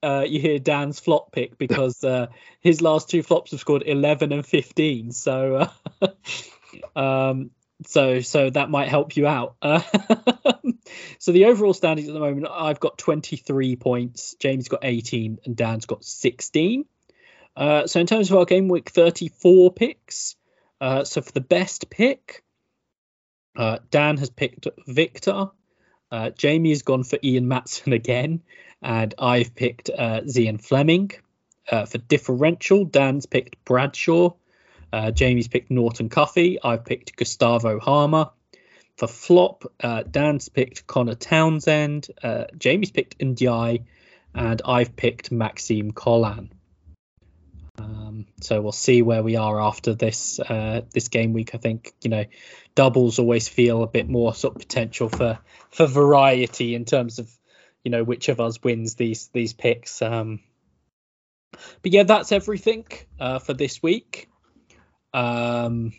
Speaker 1: uh, you hear Dan's flop pick because uh, his last two flops have scored 11 and 15. So uh, um, so so that might help you out. Uh, so the overall standings at the moment, I've got 23 points, James got 18, and Dan's got 16. Uh, so in terms of our game week 34 picks, uh, so for the best pick, uh, Dan has picked Victor. Uh, Jamie has gone for Ian Maatsen again, and I've picked uh, Zian Flemming. for differential, Dan's picked Bradshaw. Uh, Jamie's picked Norton Cuffy. I've picked Gustavo Hamer. For flop, uh, Dan's picked Conor Townsend. Uh, Jamie's picked Ndiaye. and I've picked Maxime Colin. Um, so we'll see where we are after this uh, this game week. I think you know doubles always feel a bit more sort of potential for for variety in terms of you know which of us wins these these picks. Um, but yeah, that's everything uh, for this week. Um,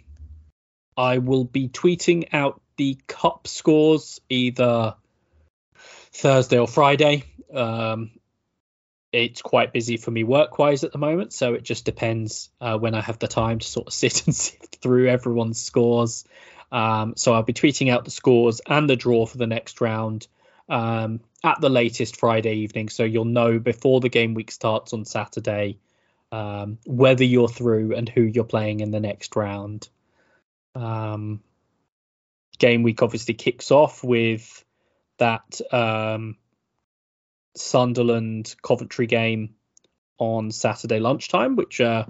Speaker 1: I will be tweeting out the cup scores either Thursday or Friday. Um, it's quite busy for me work wise at the moment, so it just depends uh, when I have the time to sort of sit and sift through everyone's scores. Um, so I'll be tweeting out the scores and the draw for the next round um, at the latest Friday evening, so you'll know before the game week starts on Saturday um, whether you're through and who you're playing in the next round. Um, game week obviously kicks off with that um, Sunderland Coventry game on Saturday lunchtime, which uh,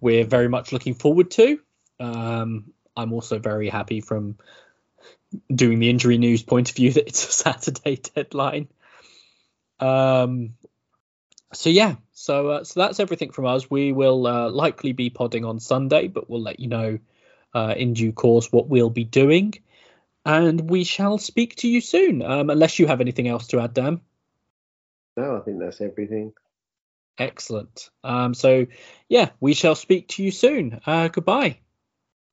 Speaker 1: we're very much looking forward to. Um, I'm also very happy from doing the injury news point of view that it's a Saturday deadline. Um, so yeah, so uh, so that's everything from us. We will uh, likely be podding on Sunday, but we'll let you know uh, in due course what we'll be doing, and we shall speak to you soon. Um, unless you have anything else to add, Dan.
Speaker 2: No, I think that's everything.
Speaker 1: Excellent. Um, so yeah, we shall speak to you soon. Uh, goodbye.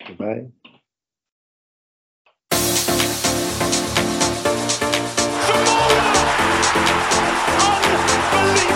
Speaker 2: Goodbye.
Speaker 3: Unbelievable!